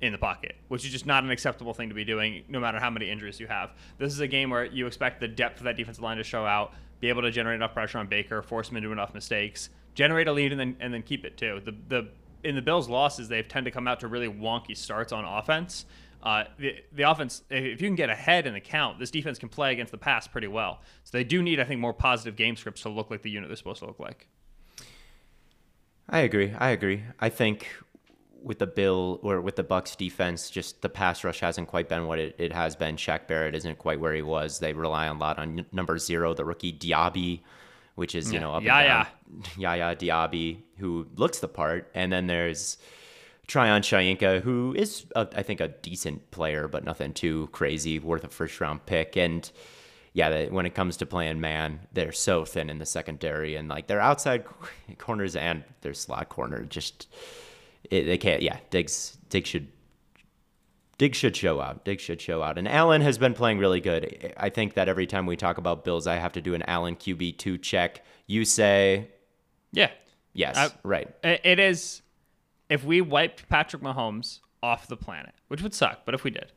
in the pocket, which is just not an acceptable thing to be doing, no matter how many injuries you have. This is a game where you expect the depth of that defensive line to show out, be able to generate enough pressure on Baker, force him into enough mistakes, generate a lead, and then and then keep it too. The the in the Bills' losses, they've tend to come out to really wonky starts on offense. Uh, the, the offense, if you can get ahead in the count, this defense can play against the pass pretty well. So they do need, I think, more positive game scripts to look like the unit they're supposed to look like. I agree. I agree. I think with the Bill or with the Bucs defense, just the pass rush hasn't quite been what it, it has been. Shaq Barrett isn't quite where he was. They rely a lot on number zero, the rookie Diaby which is you know up yeah, and down. Yaya Diaby, who looks the part, and then there's Tryon Shoyinka, who is a, I think a decent player, but nothing too crazy, worth a first round pick. And yeah, when it comes to playing man, they're so thin in the secondary, and like their outside corners and their slot corner just it, they can't. Yeah, Diggs Diggs should Diggs should show out. Diggs should show out. And Allen has been playing really good. I think that every time we talk about Bills, I have to do an Allen QB2 check. You say Yeah. Yes, I- right. It is. If we wiped Patrick Mahomes off the planet, which would suck, but if we did,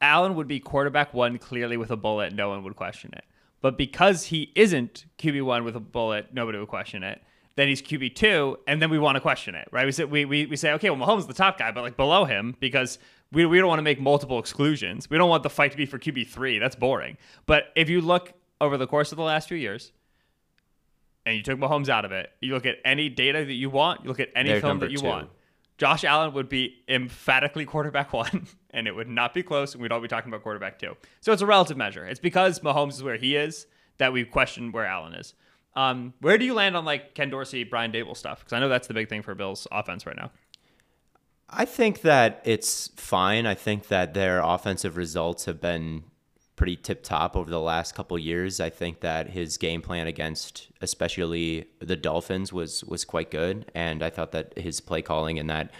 Allen would be quarterback one clearly with a bullet. No one would question it. But because he isn't QB one with a bullet, nobody would question it. Then he's QB two, and then we want to question it, right? We say we, we, we say, okay, well Mahomes is the top guy, but like below him because we, we don't want to make multiple exclusions. We don't want the fight to be for QB three. That's boring. But if you look over the course of the last few years, and you took Mahomes out of it, you look at any data that you want, you look at any They're film that you two. want. Josh Allen would be emphatically quarterback one, and it would not be close, and we'd all be talking about quarterback two. So it's a relative measure. It's because Mahomes is where he is that we question where Allen is. Um, where do you land on like Ken Dorsey, Brian Daboll stuff? Because I know that's the big thing for Bills offense right now. I think that it's fine. I think that their offensive results have been pretty tip top over the last couple years. I think that his game plan against especially the Dolphins was was quite good and I thought that his play calling in that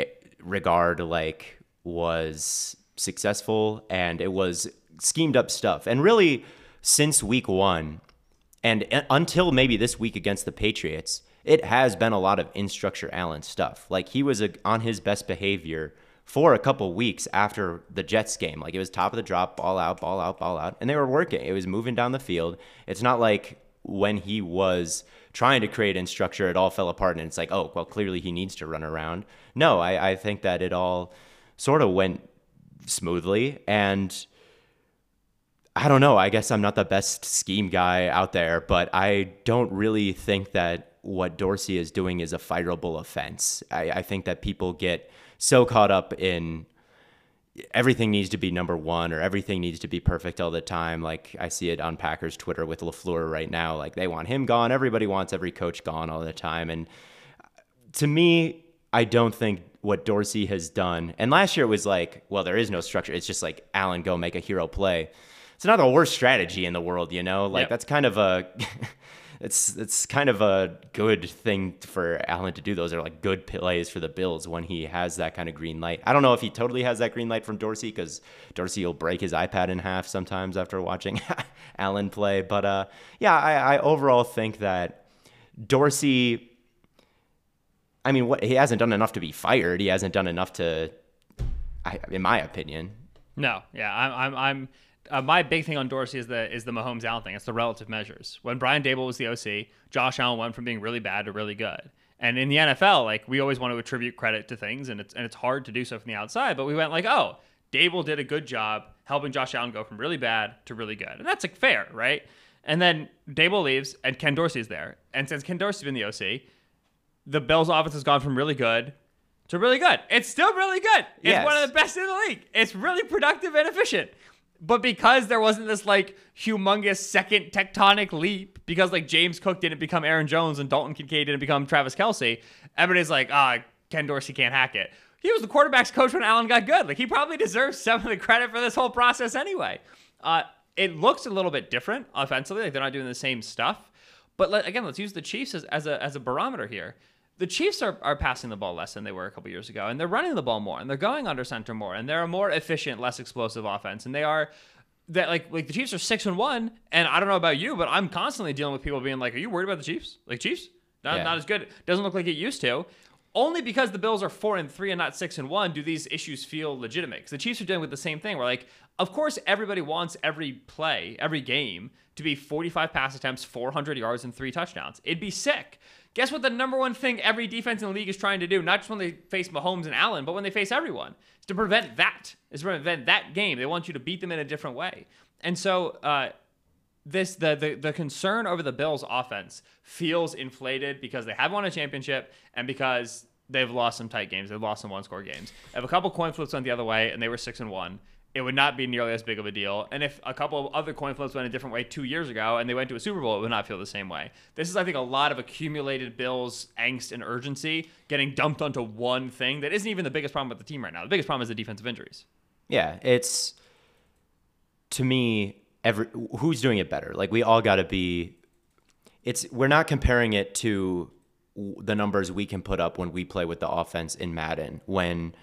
eh, regard like was successful and it was schemed up stuff. And really since week 1 and uh, until maybe this week against the Patriots, it has been a lot of in structure Allen stuff. Like he was a, on his best behavior for a couple weeks after the Jets game. Like it was top of the drop, ball out, ball out, ball out, and they were working. It was moving down the field. It's not like when he was trying to create in structure, it all fell apart, and it's like, oh, well, clearly he needs to run around. No, I, I think that it all sort of went smoothly and. I don't know. I guess I'm not the best scheme guy out there, but I don't really think that what Dorsey is doing is a fireable offense. I, I think that people get so caught up in everything needs to be number one or everything needs to be perfect all the time. Like I see it on Packers Twitter with LaFleur right now. Like they want him gone. Everybody wants every coach gone all the time. And to me, I don't think what Dorsey has done, and last year it was like, well, there is no structure. It's just like Allen go make a hero play. It's not the worst strategy in the world, you know. Like Yep. that's kind of a, it's it's kind of a good thing for Allen to do. Those are like good plays for the Bills when he has that kind of green light. I don't know if he totally has that green light from Dorsey because Dorsey will break his iPad in half sometimes after watching Allen play. But uh, yeah, I, I overall think that Dorsey. I mean, what he hasn't done enough to be fired. He hasn't done enough to, I, in my opinion. No, yeah, I'm, I'm, I'm. Uh, my big thing on Dorsey is the is the Mahomes Allen thing. It's the relative measures. When Brian Daboll was the OC, Josh Allen went from being really bad to really good. And in the NFL, like we always want to attribute credit to things, and it's and it's hard to do so from the outside. But we went like, oh, Daboll did a good job helping Josh Allen go from really bad to really good, and that's like fair, right? And then Daboll leaves, and Ken Dorsey's there. And since Ken Dorsey's been the OC, the Bills' offense has gone from really good to really good. It's still really good. It's Yes. one of the best in the league. It's really productive and efficient. But because there wasn't this like humongous second tectonic leap, because like James Cook didn't become Aaron Jones and Dalton Kincaid didn't become Travis Kelce, everybody's like, ah, Ken Dorsey can't hack it. He was the quarterback's coach when Allen got good. Like he probably deserves some of the credit for this whole process anyway. Uh, it looks a little bit different offensively. Like they're not doing the same stuff. But let, again, let's use the Chiefs as, as a as a barometer here. The Chiefs are, are passing the ball less than they were a couple years ago, and they're running the ball more, and they're going under center more, and they're a more efficient, less explosive offense, and they are that like like the Chiefs are six and one, and I don't know about you, but I'm constantly dealing with people being like, "Are you worried about the Chiefs? Like Chiefs? Not Yeah. not as good. Doesn't look like it used to." Only because the Bills are four and three and not six and one do these issues feel legitimate. Because the Chiefs are dealing with the same thing. Where like, of course, everybody wants every play, every game to be 45 pass attempts, 400 yards, and three touchdowns. It'd be sick. Guess what? The number one thing every defense in the league is trying to do, not just when they face Mahomes and Allen, but when they face everyone, is to prevent that. Is to prevent that game. They want you to beat them in a different way. And so, uh, this the, the the concern over the Bills offense feels inflated because they have won a championship and because they've lost some tight games. They've lost some one score games. If a couple coin flips went the other way and they were six and one, it would not be nearly as big of a deal. And if a couple of other coin flips went a different way two years ago and they went to a Super Bowl, it would not feel the same way. This is, I think, a lot of accumulated Bills angst and urgency getting dumped onto one thing that isn't even the biggest problem with the team right now. The biggest problem is the defensive injuries. Yeah, it's to me every who's doing it better. Like we all got to be it's we're not comparing it to the numbers we can put up when we play with the offense in Madden when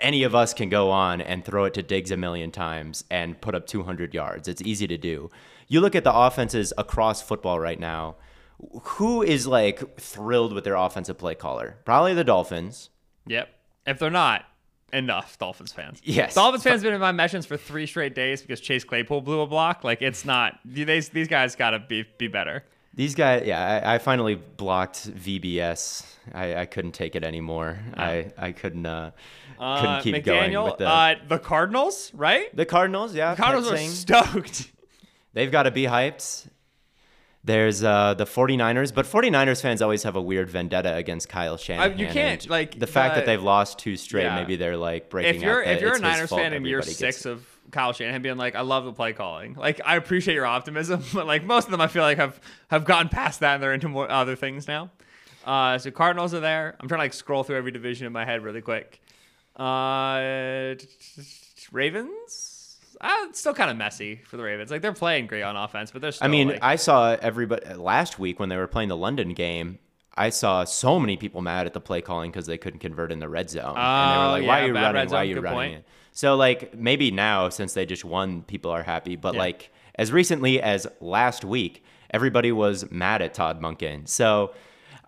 any of us can go on and throw it to Diggs a million times and put up 200 yards. It's easy to do. You look at the offenses across football right now. who is like thrilled with their offensive play caller? Probably the Dolphins. Yep. If they're not, enough Dolphins fans. Yes. Dolphins fans have been in my mentions for three straight days because Chase Claypool blew a block. Like it's not these these guys gotta be be better. These guys, yeah, I, I finally blocked VBS. I, I couldn't take it anymore. I, I couldn't uh, couldn't Uh, keep going McDaniel, with the uh, the Cardinals, right? the Cardinals. Yeah, The Cardinals are stoked. They've got to be hyped. There's uh, the 49ers, but 49ers fans always have a weird vendetta against Kyle Shanahan. you can't, like, the fact that they've lost two straight. Yeah. Maybe they're like breaking. if you're if you're a Niners fan in year six of Kyle Shanahan being like, I love the play calling. Like I appreciate your optimism, but like most of them, I feel like have have gotten past that and they're into more other things now. Uh, so Cardinals are there. I'm trying to like scroll through every division in my head really quick. Uh, Ravens. Uh, it's still kind of messy for the Ravens. Like they're playing great on offense, but they're. Still, I mean, like, I saw everybody last week when they were playing the London game. I saw so many people mad at the play calling because they couldn't convert in the red zone, and they Oh, were like, "Why yeah, are you running? Why are you good running point. It?" So, like, maybe now since they just won, people are happy. But Yeah. like as recently as last week, everybody was mad at Todd Monken. So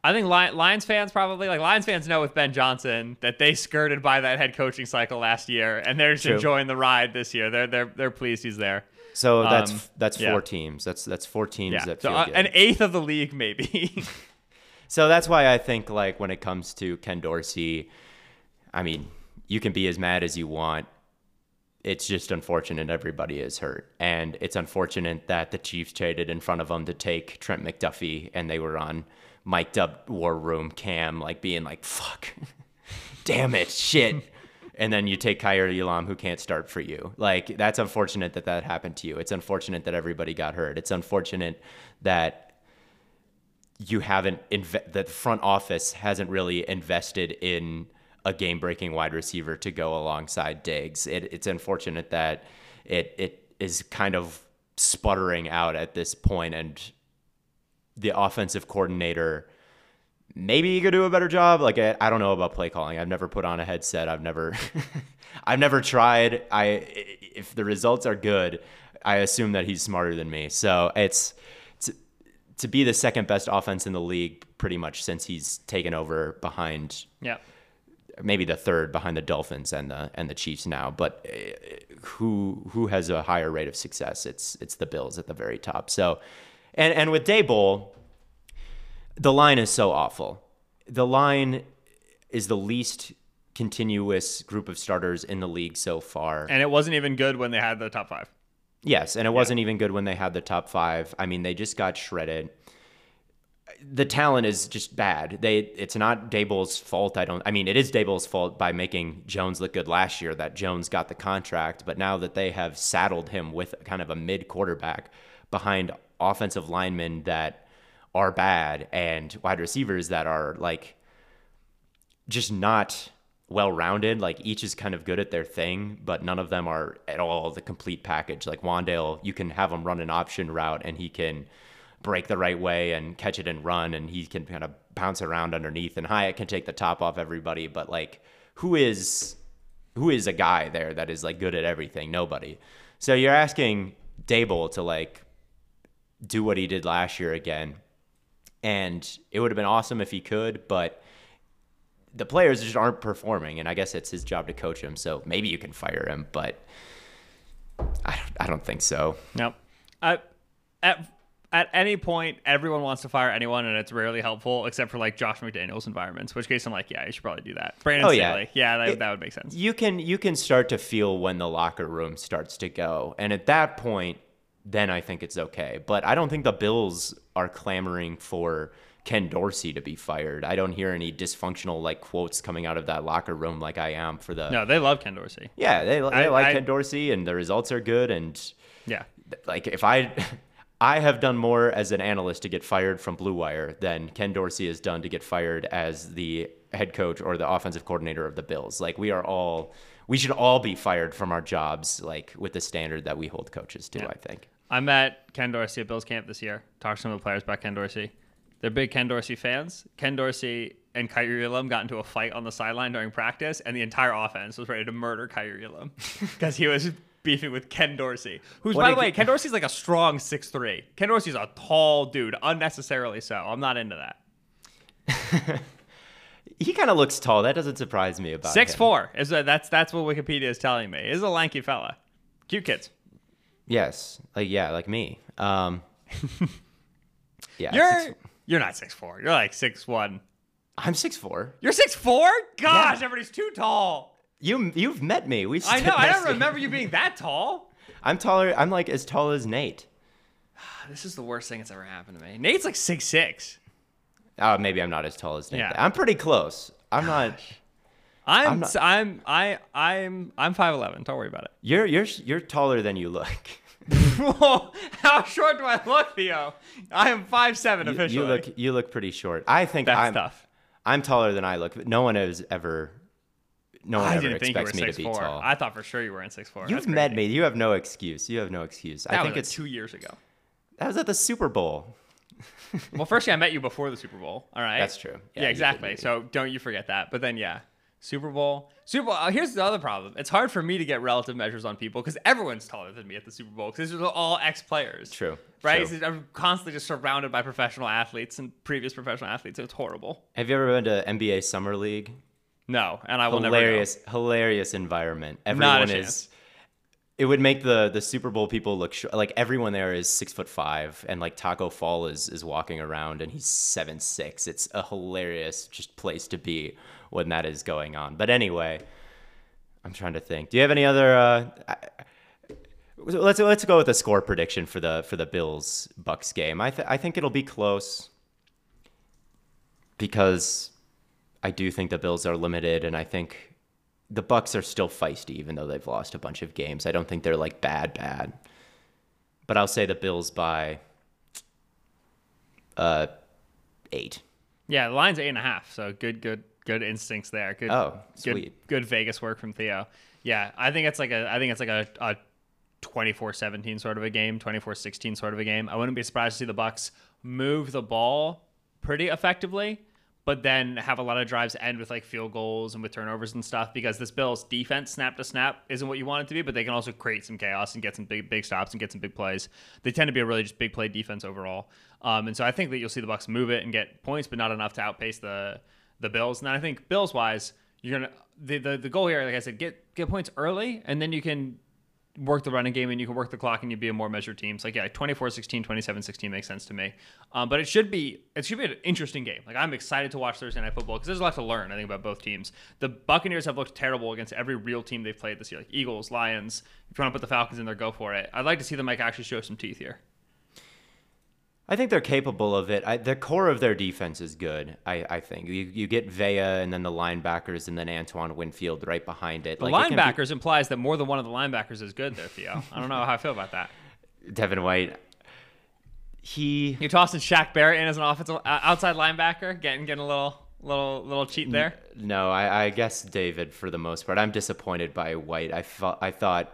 I think Lions fans probably like Lions fans know with Ben Johnson that they skirted by that head coaching cycle last year, and they're just True. enjoying the ride this year. They're they're they're pleased he's there. So that's Um, that's yeah. four teams. That's that's four teams Yeah, that so uh, an eighth of the league maybe. So that's why I think like when it comes to Ken Dorsey, I mean, you can be as mad as you want. It's just unfortunate everybody is hurt. And it's unfortunate that the Chiefs traded in front of them to take Trent McDuffie and they were on mic'd up war room cam, like being like, fuck, damn it, shit. And then you take Kaiir Elam, who can't start for you. Like, that's unfortunate that that happened to you. It's unfortunate that everybody got hurt. It's unfortunate that you haven't inve- the front office hasn't really invested in a game-breaking wide receiver to go alongside Diggs. It, it's unfortunate that it it is kind of sputtering out at this point, and the offensive coordinator maybe he could do a better job. Like I, I don't know about play calling. I've never put on a headset. I've never I've never tried. I if the results are good, I assume that he's smarter than me. So it's to, to be the second best offense in the league pretty much since he's taken over behind yeah. Maybe the third behind the Dolphins and the and the Chiefs now, but uh, who who has a higher rate of success? It's it's the Bills at the very top. So, and and with Daboll, the line is so awful. The line is the least continuous group of starters in the league so far. And it wasn't even good when they had the top five. Yes, and it wasn't even good when they had the top five. I mean, they just got shredded. The talent is just bad. They it's not Daboll's fault. I don't. I mean, it is Daboll's fault by making Jones look good last year that Jones got the contract. But now that they have saddled him with kind of a mid quarterback behind offensive linemen that are bad and wide receivers that are like just not well rounded. Like each is kind of good at their thing, but none of them are at all the complete package. Like Wan'Dale, you can have him run an option route and he can break the right way and catch it and run and he can kind of bounce around underneath and Hyatt can take the top off everybody, but like who is who is a guy there that is like good at everything? Nobody. So you're asking Daboll to like do what he did last year again. And it would have been awesome if he could, but the players just aren't performing, and I guess it's his job to coach him. So maybe you can fire him, but I don't, I don't think so. Nope. I at at any point, everyone wants to fire anyone, and it's rarely helpful, except for like Josh McDaniels environments. Which case, I'm like, yeah, you should probably do that. Brandon Oh, yeah. Staley, yeah, that, It- that would make sense. You can you can start to feel when the locker room starts to go, and at that point, then I think it's okay. But I don't think the Bills are clamoring for Ken Dorsey to be fired. I don't hear any dysfunctional like quotes coming out of that locker room like I am for the No, they love Ken Dorsey. Yeah, they, they I- like I- Ken Dorsey, and the results are good. And Yeah, like, if I, I have done more as an analyst to get fired from Blue Wire than Ken Dorsey has done to get fired as the head coach or the offensive coordinator of the Bills. Like, we are all, we should all be fired from our jobs, like with the standard that we hold coaches to. Yeah. I think. I met Ken Dorsey at Bills camp this year. Talked to some of the players about Ken Dorsey. They're big Ken Dorsey fans. Ken Dorsey and Kaiir Elam got into a fight on the sideline during practice, and the entire offense was ready to murder Kaiir Elam because he was beefing with Ken Dorsey, who's What by the way, Ken Dorsey's like a strong six three. Ken Dorsey's a tall dude, unnecessarily so. I'm not into that. He kind of looks tall. That doesn't surprise me about Six him. four is a, that's that's what Wikipedia is telling me. Is a lanky fella, cute kids. Yes, like yeah, like me. Um, yeah, You're six- you're not six four. You're like six one. I'm six four. You're six four. Gosh, Yeah. everybody's too tall. You you've met me. We. I know. I don't remember you being that tall. I'm taller. I'm like as tall as Nate. This is the worst thing that's ever happened to me. Nate's like six six. Oh, maybe I'm not as tall as Nate. Yeah. I'm pretty close. I'm not. I'm I'm not- I'm I I'm I'm five eleven. Don't worry about it. You're you're you're taller than you look. Whoa, how short do I look, Theo? I am five seven officially. you look you look pretty short. I think That's I'm tough. I'm taller than I look. No one has ever. No one I ever didn't think you were expects me to be tall. I thought for sure you were in six four. You've met me. You have no excuse. You have no excuse. That I think it's two years ago. that was at the Super Bowl. Well, firstly, I met you before the Super Bowl. All right. That's true. Yeah, Yeah, exactly. So don't you forget that. But then, yeah, Super Bowl. Super Bowl. uh, here's the other problem. It's hard for me to get relative measures on people because everyone's taller than me at the Super Bowl because these are all ex players. True. Right? True. I'm constantly just surrounded by professional athletes and previous professional athletes. It's horrible. Have you ever been to NBA Summer League? No, and I will never. hilarious, hilarious environment. Not a Everyone is. It would make the the Super Bowl people look sh- like everyone there is six foot five, and like Taco Fall is is walking around and he's seven six. It's a hilarious just place to be when that is going on. But anyway, I'm trying to think. Do you have any other? Uh, I- let's let's go with a score prediction for the for the Bills Bucs game. I th- I think it'll be close because I do think the Bills are limited, and I think the Bucs are still feisty, even though they've lost a bunch of games. I don't think they're like bad, bad. But I'll say the Bills by uh eight. Yeah, the line's eight and a half. So good, good, good instincts there. Good, Oh, good, sweet. good Vegas work from Theo. Yeah, I think it's like a, I think it's like a, a 24-17 sort of a game, 24-16 sort of a game. I wouldn't be surprised to see the Bucs move the ball pretty effectively, but then have a lot of drives end with like field goals and with turnovers and stuff because this Bills defense snap to snap isn't what you want it to be, but they can also create some chaos and get some big big stops and get some big plays. They tend to be a really just big play defense overall. Um, and so I think that you'll see the Bucs move it and get points, but not enough to outpace the the Bills. And I think Bills wise, you're gonna the, the the goal here, like I said, get get points early, and then you can work the running game and you can work the clock and you'd be a more measured team. So like yeah, 24-16, 27-16 makes sense to me. Um, but it should be it should be an interesting game. Like I'm excited to watch Thursday night football because there's a lot to learn. I think about both teams. The Buccaneers have looked terrible against every real team they've played this year, like Eagles, Lions. If you want to put the Falcons in there, go for it. I'd like to see them like actually show some teeth here. I think they're capable of it. I, the core of their defense is good. I, I think you, you get Vea and then the linebackers and then Antoine Winfield right behind it. The Like, it be- linebackers implies that more than one of the linebackers is good there, Theo. I don't know how I feel about that. Devin White. He You're tossing Shaq Barrett in as an offensive uh, outside linebacker, getting getting a little little little cheat there. No, I, I guess David for the most part. I'm disappointed by White. I thought I thought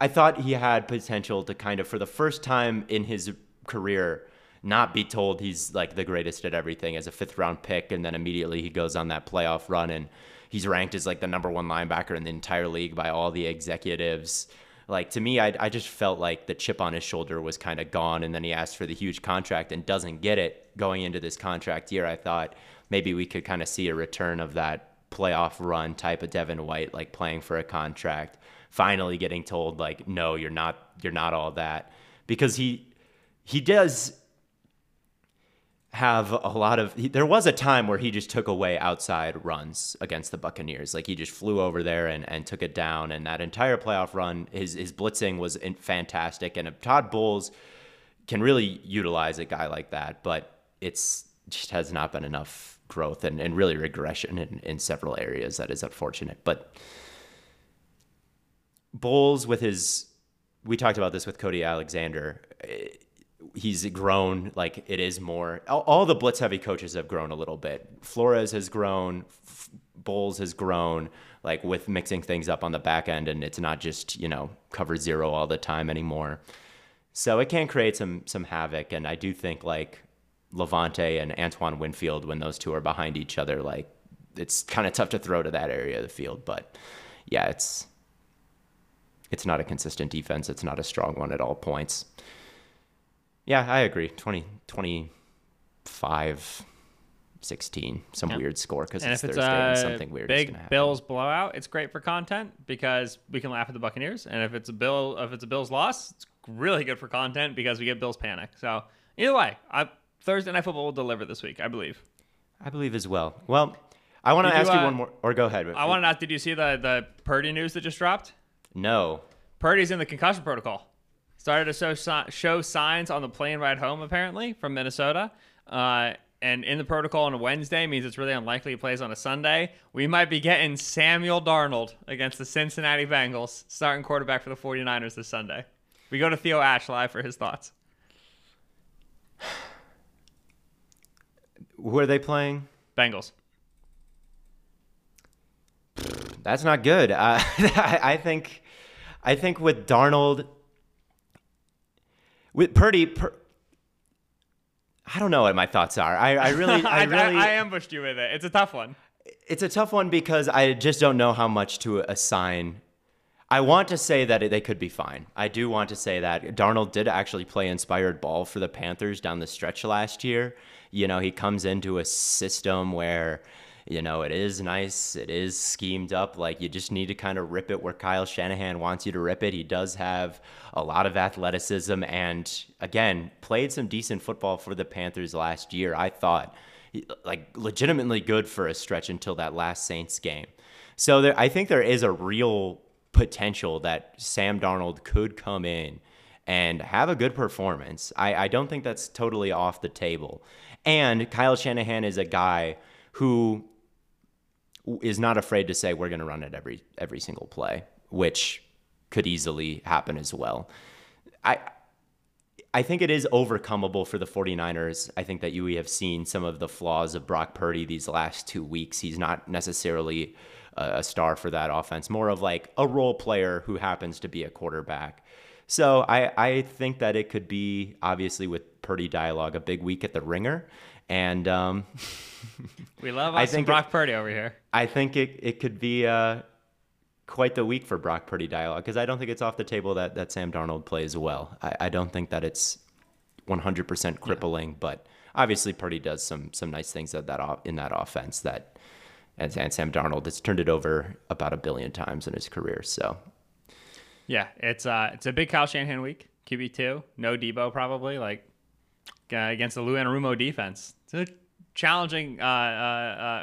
I thought he had potential to kind of for the first time in his career not be told he's like the greatest at everything as a fifth round pick and then immediately he goes on that playoff run and he's ranked as like the number one linebacker in the entire league by all the executives. Like to me, I, I just felt like the chip on his shoulder was kind of gone, and then he asked for the huge contract and doesn't get it going into this contract year. I thought maybe we could kind of see a return of that playoff run type of Devin White, like playing for a contract, finally getting told like, no, you're not, you're not all that, because he he does have a lot of he, there was a time where he just took away outside runs against the Buccaneers. Like he just flew over there and, and took it down. And that entire playoff run his his blitzing was fantastic. And Todd Bowles can really utilize a guy like that but it's just has not been enough growth and, and really regression in, in several areas that is unfortunate. But Bowles with his we talked about this with Cody Alexander. eh, he's grown like it is more all, all the blitz heavy coaches have grown a little bit flores has grown F- bowles has grown like with mixing things up on the back end and it's not just you know cover zero all the time anymore so it can create some some havoc and i do think like Lavonte and antoine winfield when those two are behind each other like it's kind of tough to throw to that area of the field but yeah it's it's not a consistent defense. It's not a strong one at all points. Yeah, I agree. 20, 25, 16, some Yeah. weird score because it's if it's Thursday and something weird is big. Bills blowout, it's great for content because we can laugh at the Buccaneers. And if it's a Bill, if it's a Bills loss, it's really good for content because we get Bills panic. So either way, I, Thursday night football will deliver this week, I believe. I believe as well. Well, I want to ask you uh, one more, or go ahead. I want to know, did you see the the Purdy news that just dropped? No. Purdy's in the concussion protocol. Started to show, si- show signs on the plane ride home, apparently, from Minnesota. Uh, and in the protocol on a Wednesday means it's really unlikely he plays on a Sunday. We might be getting Samuel Darnold against the Cincinnati Bengals, starting quarterback for the 49ers this Sunday. We go to Theo Ash live for his thoughts. Who are they playing? Bengals. That's not good. Uh, I, I think, I think with Darnold, with Purdy, Pur- I don't know what my thoughts are. I, I really, I I, really, I, I ambushed you with it. It's a tough one. it's a tough one because I just don't know how much to assign. I want to say that they could be fine. I do want to say that Darnold did actually play inspired ball for the Panthers down the stretch last year. You know, he comes into a system where, you know, it is nice, it is schemed up. Like you just need to kind of rip it where Kyle Shanahan wants you to rip it. He does have a lot of athleticism and, again, played some decent football for the Panthers last year. I thought like legitimately good for a stretch until that last Saints game. So there, I think there is a real potential that Sam Darnold could come in and have a good performance. I, I don't think that's totally off the table. And Kyle Shanahan is a guy who is not afraid to say we're going to run it every every single play, which could easily happen as well. I I think it is overcomable for the 49ers. I think that you have seen some of the flaws of Brock Purdy these last two weeks. He's not necessarily a, a star for that offense, more of like a role player who happens to be a quarterback. So I, I think that it could be, obviously, with Purdy dialogue, a big week at the ringer. And um, We love I think Brock Purdy over here. I think it, it could be uh, quite the week for Brock Purdy dialogue because I don't think it's off the table that, that Sam Darnold plays well. I, I don't think that it's 100% crippling, but obviously Purdy does some some nice things at that in that offense that and, and Sam Darnold has turned it over about a billion times in his career. So Yeah, it's uh, it's a big Kyle Shanahan week. QB two, no Deebo probably like uh, against the Lou Anarumo defense. It's a challenging uh, uh,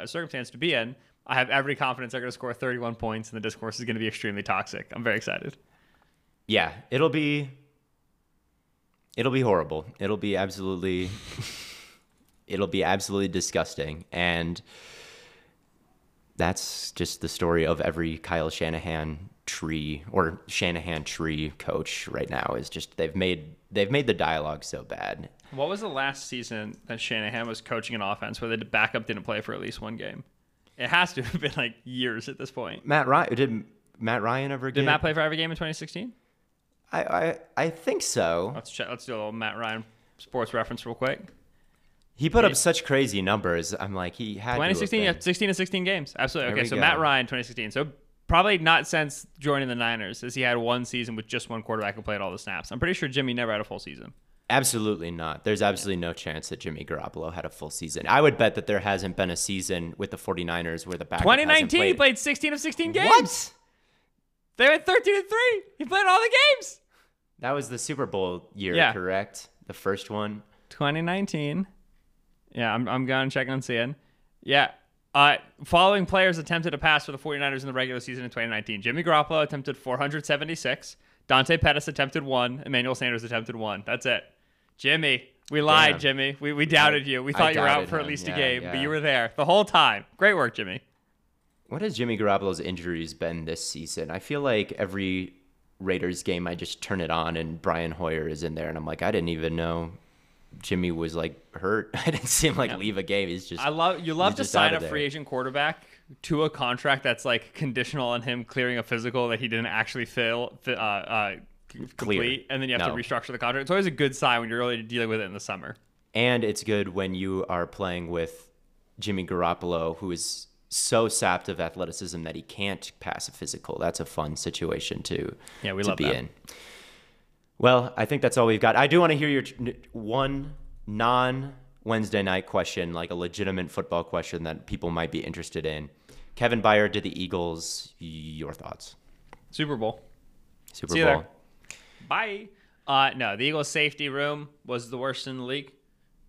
uh, circumstance to be in. I have every confidence they're going to score 31 points, and the discourse is going to be extremely toxic. I'm very excited. yeah, it'll be it'll be horrible. It'll be absolutely it'll be absolutely disgusting and that's just the story of every Kyle Shanahan tree or Shanahan tree coach right now is just they've made they've made the dialogue so bad. What was the last season that Shanahan was coaching an offense where the backup didn't play for at least one game? It has to have been like years at this point. Matt Ryan did Matt Ryan ever Did Matt play for every game in 2016? I, I I think so. Let's check. Let's do a little Matt Ryan sports reference real quick. He put up such crazy numbers. I'm like he had to have 2016, yeah, 16 to 16 games. Absolutely. There Okay, so go. Matt Ryan, 2016. So probably not since joining the Niners, as he had one season with just one quarterback who played all the snaps. I'm pretty sure Jimmy never had a full season. Absolutely not. There's absolutely no chance that Jimmy Garoppolo had a full season. I would bet that there hasn't been a season with the 49ers where the hasn't 2019, he played. played 16 of 16 games. What? They went 13 and 3. He played all the games. That was the Super Bowl year, Yeah. correct? The first one. 2019. Yeah, I'm, I'm going checking and seeing. Yeah. Uh, following players attempted a pass for the 49ers in the regular season in 2019. Jimmy Garoppolo attempted 476. Dante Pettis attempted one. Emmanuel Sanders attempted one. That's it. Jimmy, we lied, Damn. Jimmy. We, we doubted you. We I thought you were out for at least Yeah, a game, but you were there the whole time. Great work, Jimmy. What has Jimmy Garoppolo's injuries been this season? I feel like every Raiders game I just turn it on and Brian Hoyer is in there and I'm like, I didn't even know Jimmy was like hurt. I didn't see him like Yeah. leave a game. He's just I love you love to sign a free agent quarterback to a contract that's like conditional on him clearing a physical that he didn't actually fill, uh, uh, complete, and then you have No. to restructure the contract. It's always a good sign when you're really dealing with it in the summer. And it's good when you are playing with Jimmy Garoppolo, who is so sapped of athleticism that he can't pass a physical. That's a fun situation to Yeah, we to love be that. in. Well, I think that's all we've got. I do want to hear your one non Wednesday night question, like a legitimate football question that people might be interested in. Kevin Byard to the Eagles. Your thoughts? Super Bowl. Super See you Bowl. there. Bye. Uh, no, the Eagles' safety room was the worst in the league,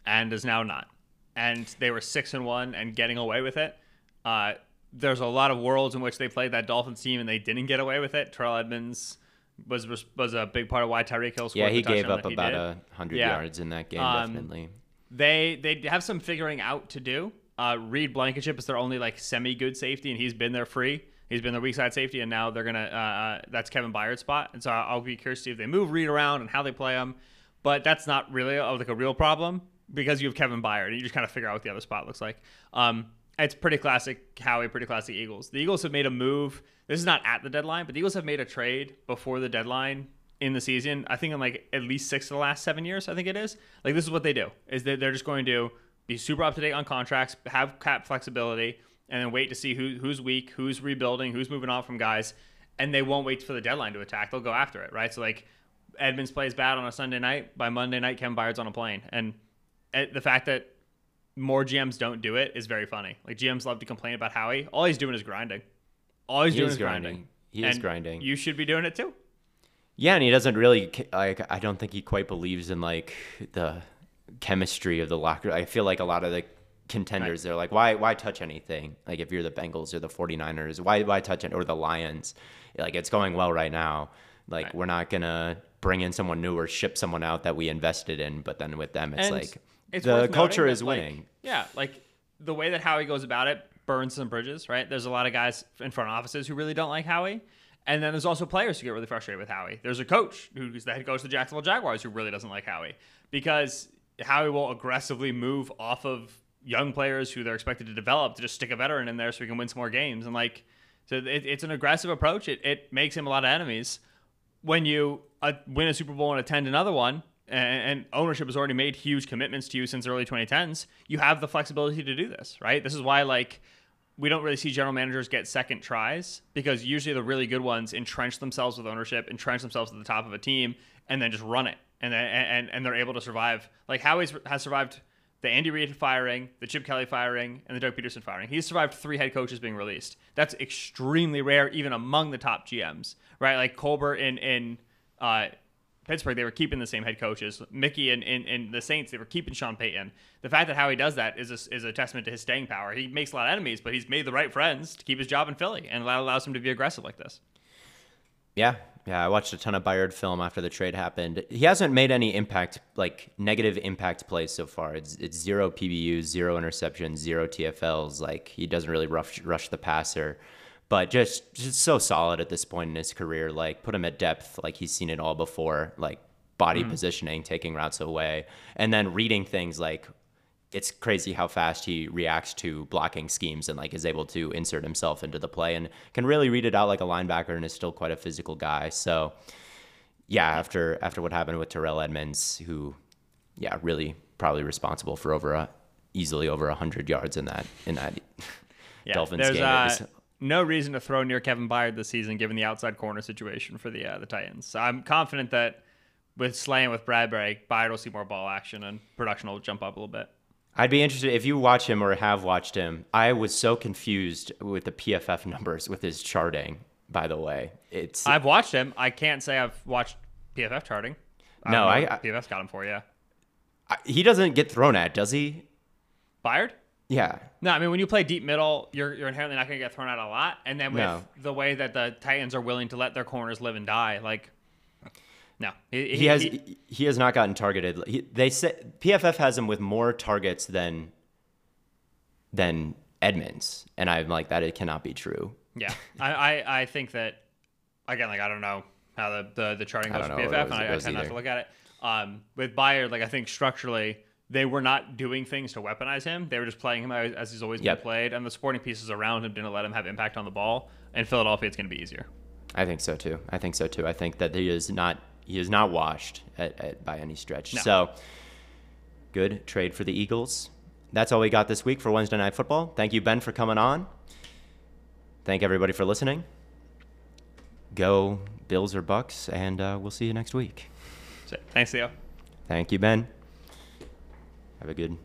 and is now not. And they were six and one and getting away with it. Uh, there's a lot of worlds in which they played that Dolphins team and they didn't get away with it. Terrell Edmunds was was a big part of why Tyreek Hill scored. Yeah, the he gave touchdown up that he about a hundred Yeah. yards in that game. Um, definitely. They they have some figuring out to do. Uh, Reed Blankenship is their only like semi good safety, and he's been there free. He's been their weak side safety, and now they're gonna. Uh, uh, that's Kevin Byard's spot, and so I'll be curious to see if they move Reed around and how they play him. But that's not really uh, like a real problem because you have Kevin Byard, and you just kind of figure out what the other spot looks like. Um, it's pretty classic Howie, pretty classic Eagles. The Eagles have made a move. This is not at the deadline, but the Eagles have made a trade before the deadline in the season. I think in like at least six of the last seven years. I think it is. Like this is what they do: is that they're just going to be super up to date on contracts, have cap flexibility, and then wait to see who who's weak, who's rebuilding, who's moving on from guys, and they won't wait for the deadline to attack. They'll go after it, right? So like Edmunds plays bad on a Sunday night. By Monday night, Kevin Byard's on a plane, and eh, the fact that more GMs don't do it is very funny. Like GMs love to complain about Howie. All he's doing is grinding. All he's He doing is grinding. grinding. He is grinding. You should be doing it too. Yeah, and he doesn't really like. I don't think he quite believes in like the chemistry of the locker. I feel like a lot of the contenders they're like, why why touch anything? Like if you're the Bengals or the 49ers, why why touch it or the Lions? Like it's going well right now. Like Right. we're not gonna bring in someone new or ship someone out that we invested in. But then with them, it's And like it's the culture is that, like, winning. yeah, like the way that Howie goes about it burns some bridges, right? There's a lot of guys in front offices who really don't like Howie. And then there's also players who get really frustrated with Howie. There's a coach who's the head coach of the Jacksonville Jaguars who really doesn't like Howie because Howie will aggressively move off of young players who they're expected to develop to just stick a veteran in there so we can win some more games. And like, so it, it's an aggressive approach. It, it makes him a lot of enemies when you uh, win a Super Bowl and attend another one, and, and ownership has already made huge commitments to you since early 2010s, you have the flexibility to do this, right? This is why, like, we don't really see general managers get second tries because usually the really good ones entrench themselves with ownership, entrench themselves at the top of a team, and then just run it, and and and they're able to survive. Like Howie has survived the Andy Reid firing, the Chip Kelly firing, and the Doug Pederson firing. He's survived three head coaches being released. That's extremely rare, even among the top GMs, right? Like Colbert in in uh, Pittsburgh, they were keeping the same head coaches. Mickey and in, in, the Saints, they were keeping Sean Payton. The fact that Howie does that is a, is a testament to his staying power. He makes a lot of enemies, but he's made the right friends to keep his job in Philly, and that allows him to be aggressive like this. Yeah, yeah. I watched a ton of Byard film after the trade happened. He hasn't made any impact, like negative impact plays so far. It's it's zero PBUs, zero interceptions, zero TFLs. Like he doesn't really rush rush the passer, but just just so solid at this point in his career. Like put him at depth, like he's seen it all before. Like body mm. positioning, taking routes away, and then reading things like it's crazy how fast he reacts to blocking schemes and like is able to insert himself into the play and can really read it out like a linebacker and is still quite a physical guy. So yeah, after after what happened with Terrell Edmunds, who yeah, really probably responsible for over a easily over a hundred yards in that in that Yeah, Dolphins game. Uh, no reason to throw near Kevin Byard this season, given the outside corner situation for the uh, the Titans. So I'm confident that with Slay and with Bradberry, Byard will see more ball action and production will jump up a little bit. I'd be interested if you watch him or have watched him. I was so confused with the PFF numbers with his charting. By the way, it's I've watched him. I can't say I've watched PFF charting. No, I- what I- PFF's got him for you. I- he doesn't get thrown at, does he? Byard? Yeah, No, I mean when you play deep middle, you're you're inherently not going to get thrown out a lot. And then with No. the way that the Titans are willing to let their corners live and die, like no, he, he has he, has not gotten targeted. He, they say PFF has him with more targets than than Edmunds, and I'm like that. It cannot be true. Yeah, I, I, I think that again, like I don't know how the the, the charting goes for PFF, and I, I tend not to look at it. Um, with Byard, like I think structurally they were not doing things to weaponize him. They were just playing him as, as he's always Yep. been played, and the supporting pieces around him didn't let him have impact on the ball. In Philadelphia, it's going to be easier. I think so too. I think so too. I think that he is not he is not washed at, at, by any stretch. No. So good trade for the Eagles. that's all we got this week for Wednesday Night Football. Thank you, Ben, for coming on. Thank everybody for listening. Go Bills or Bucks, and uh, we'll see you next week. Thanks, Theo. Thank you, Ben. Have a good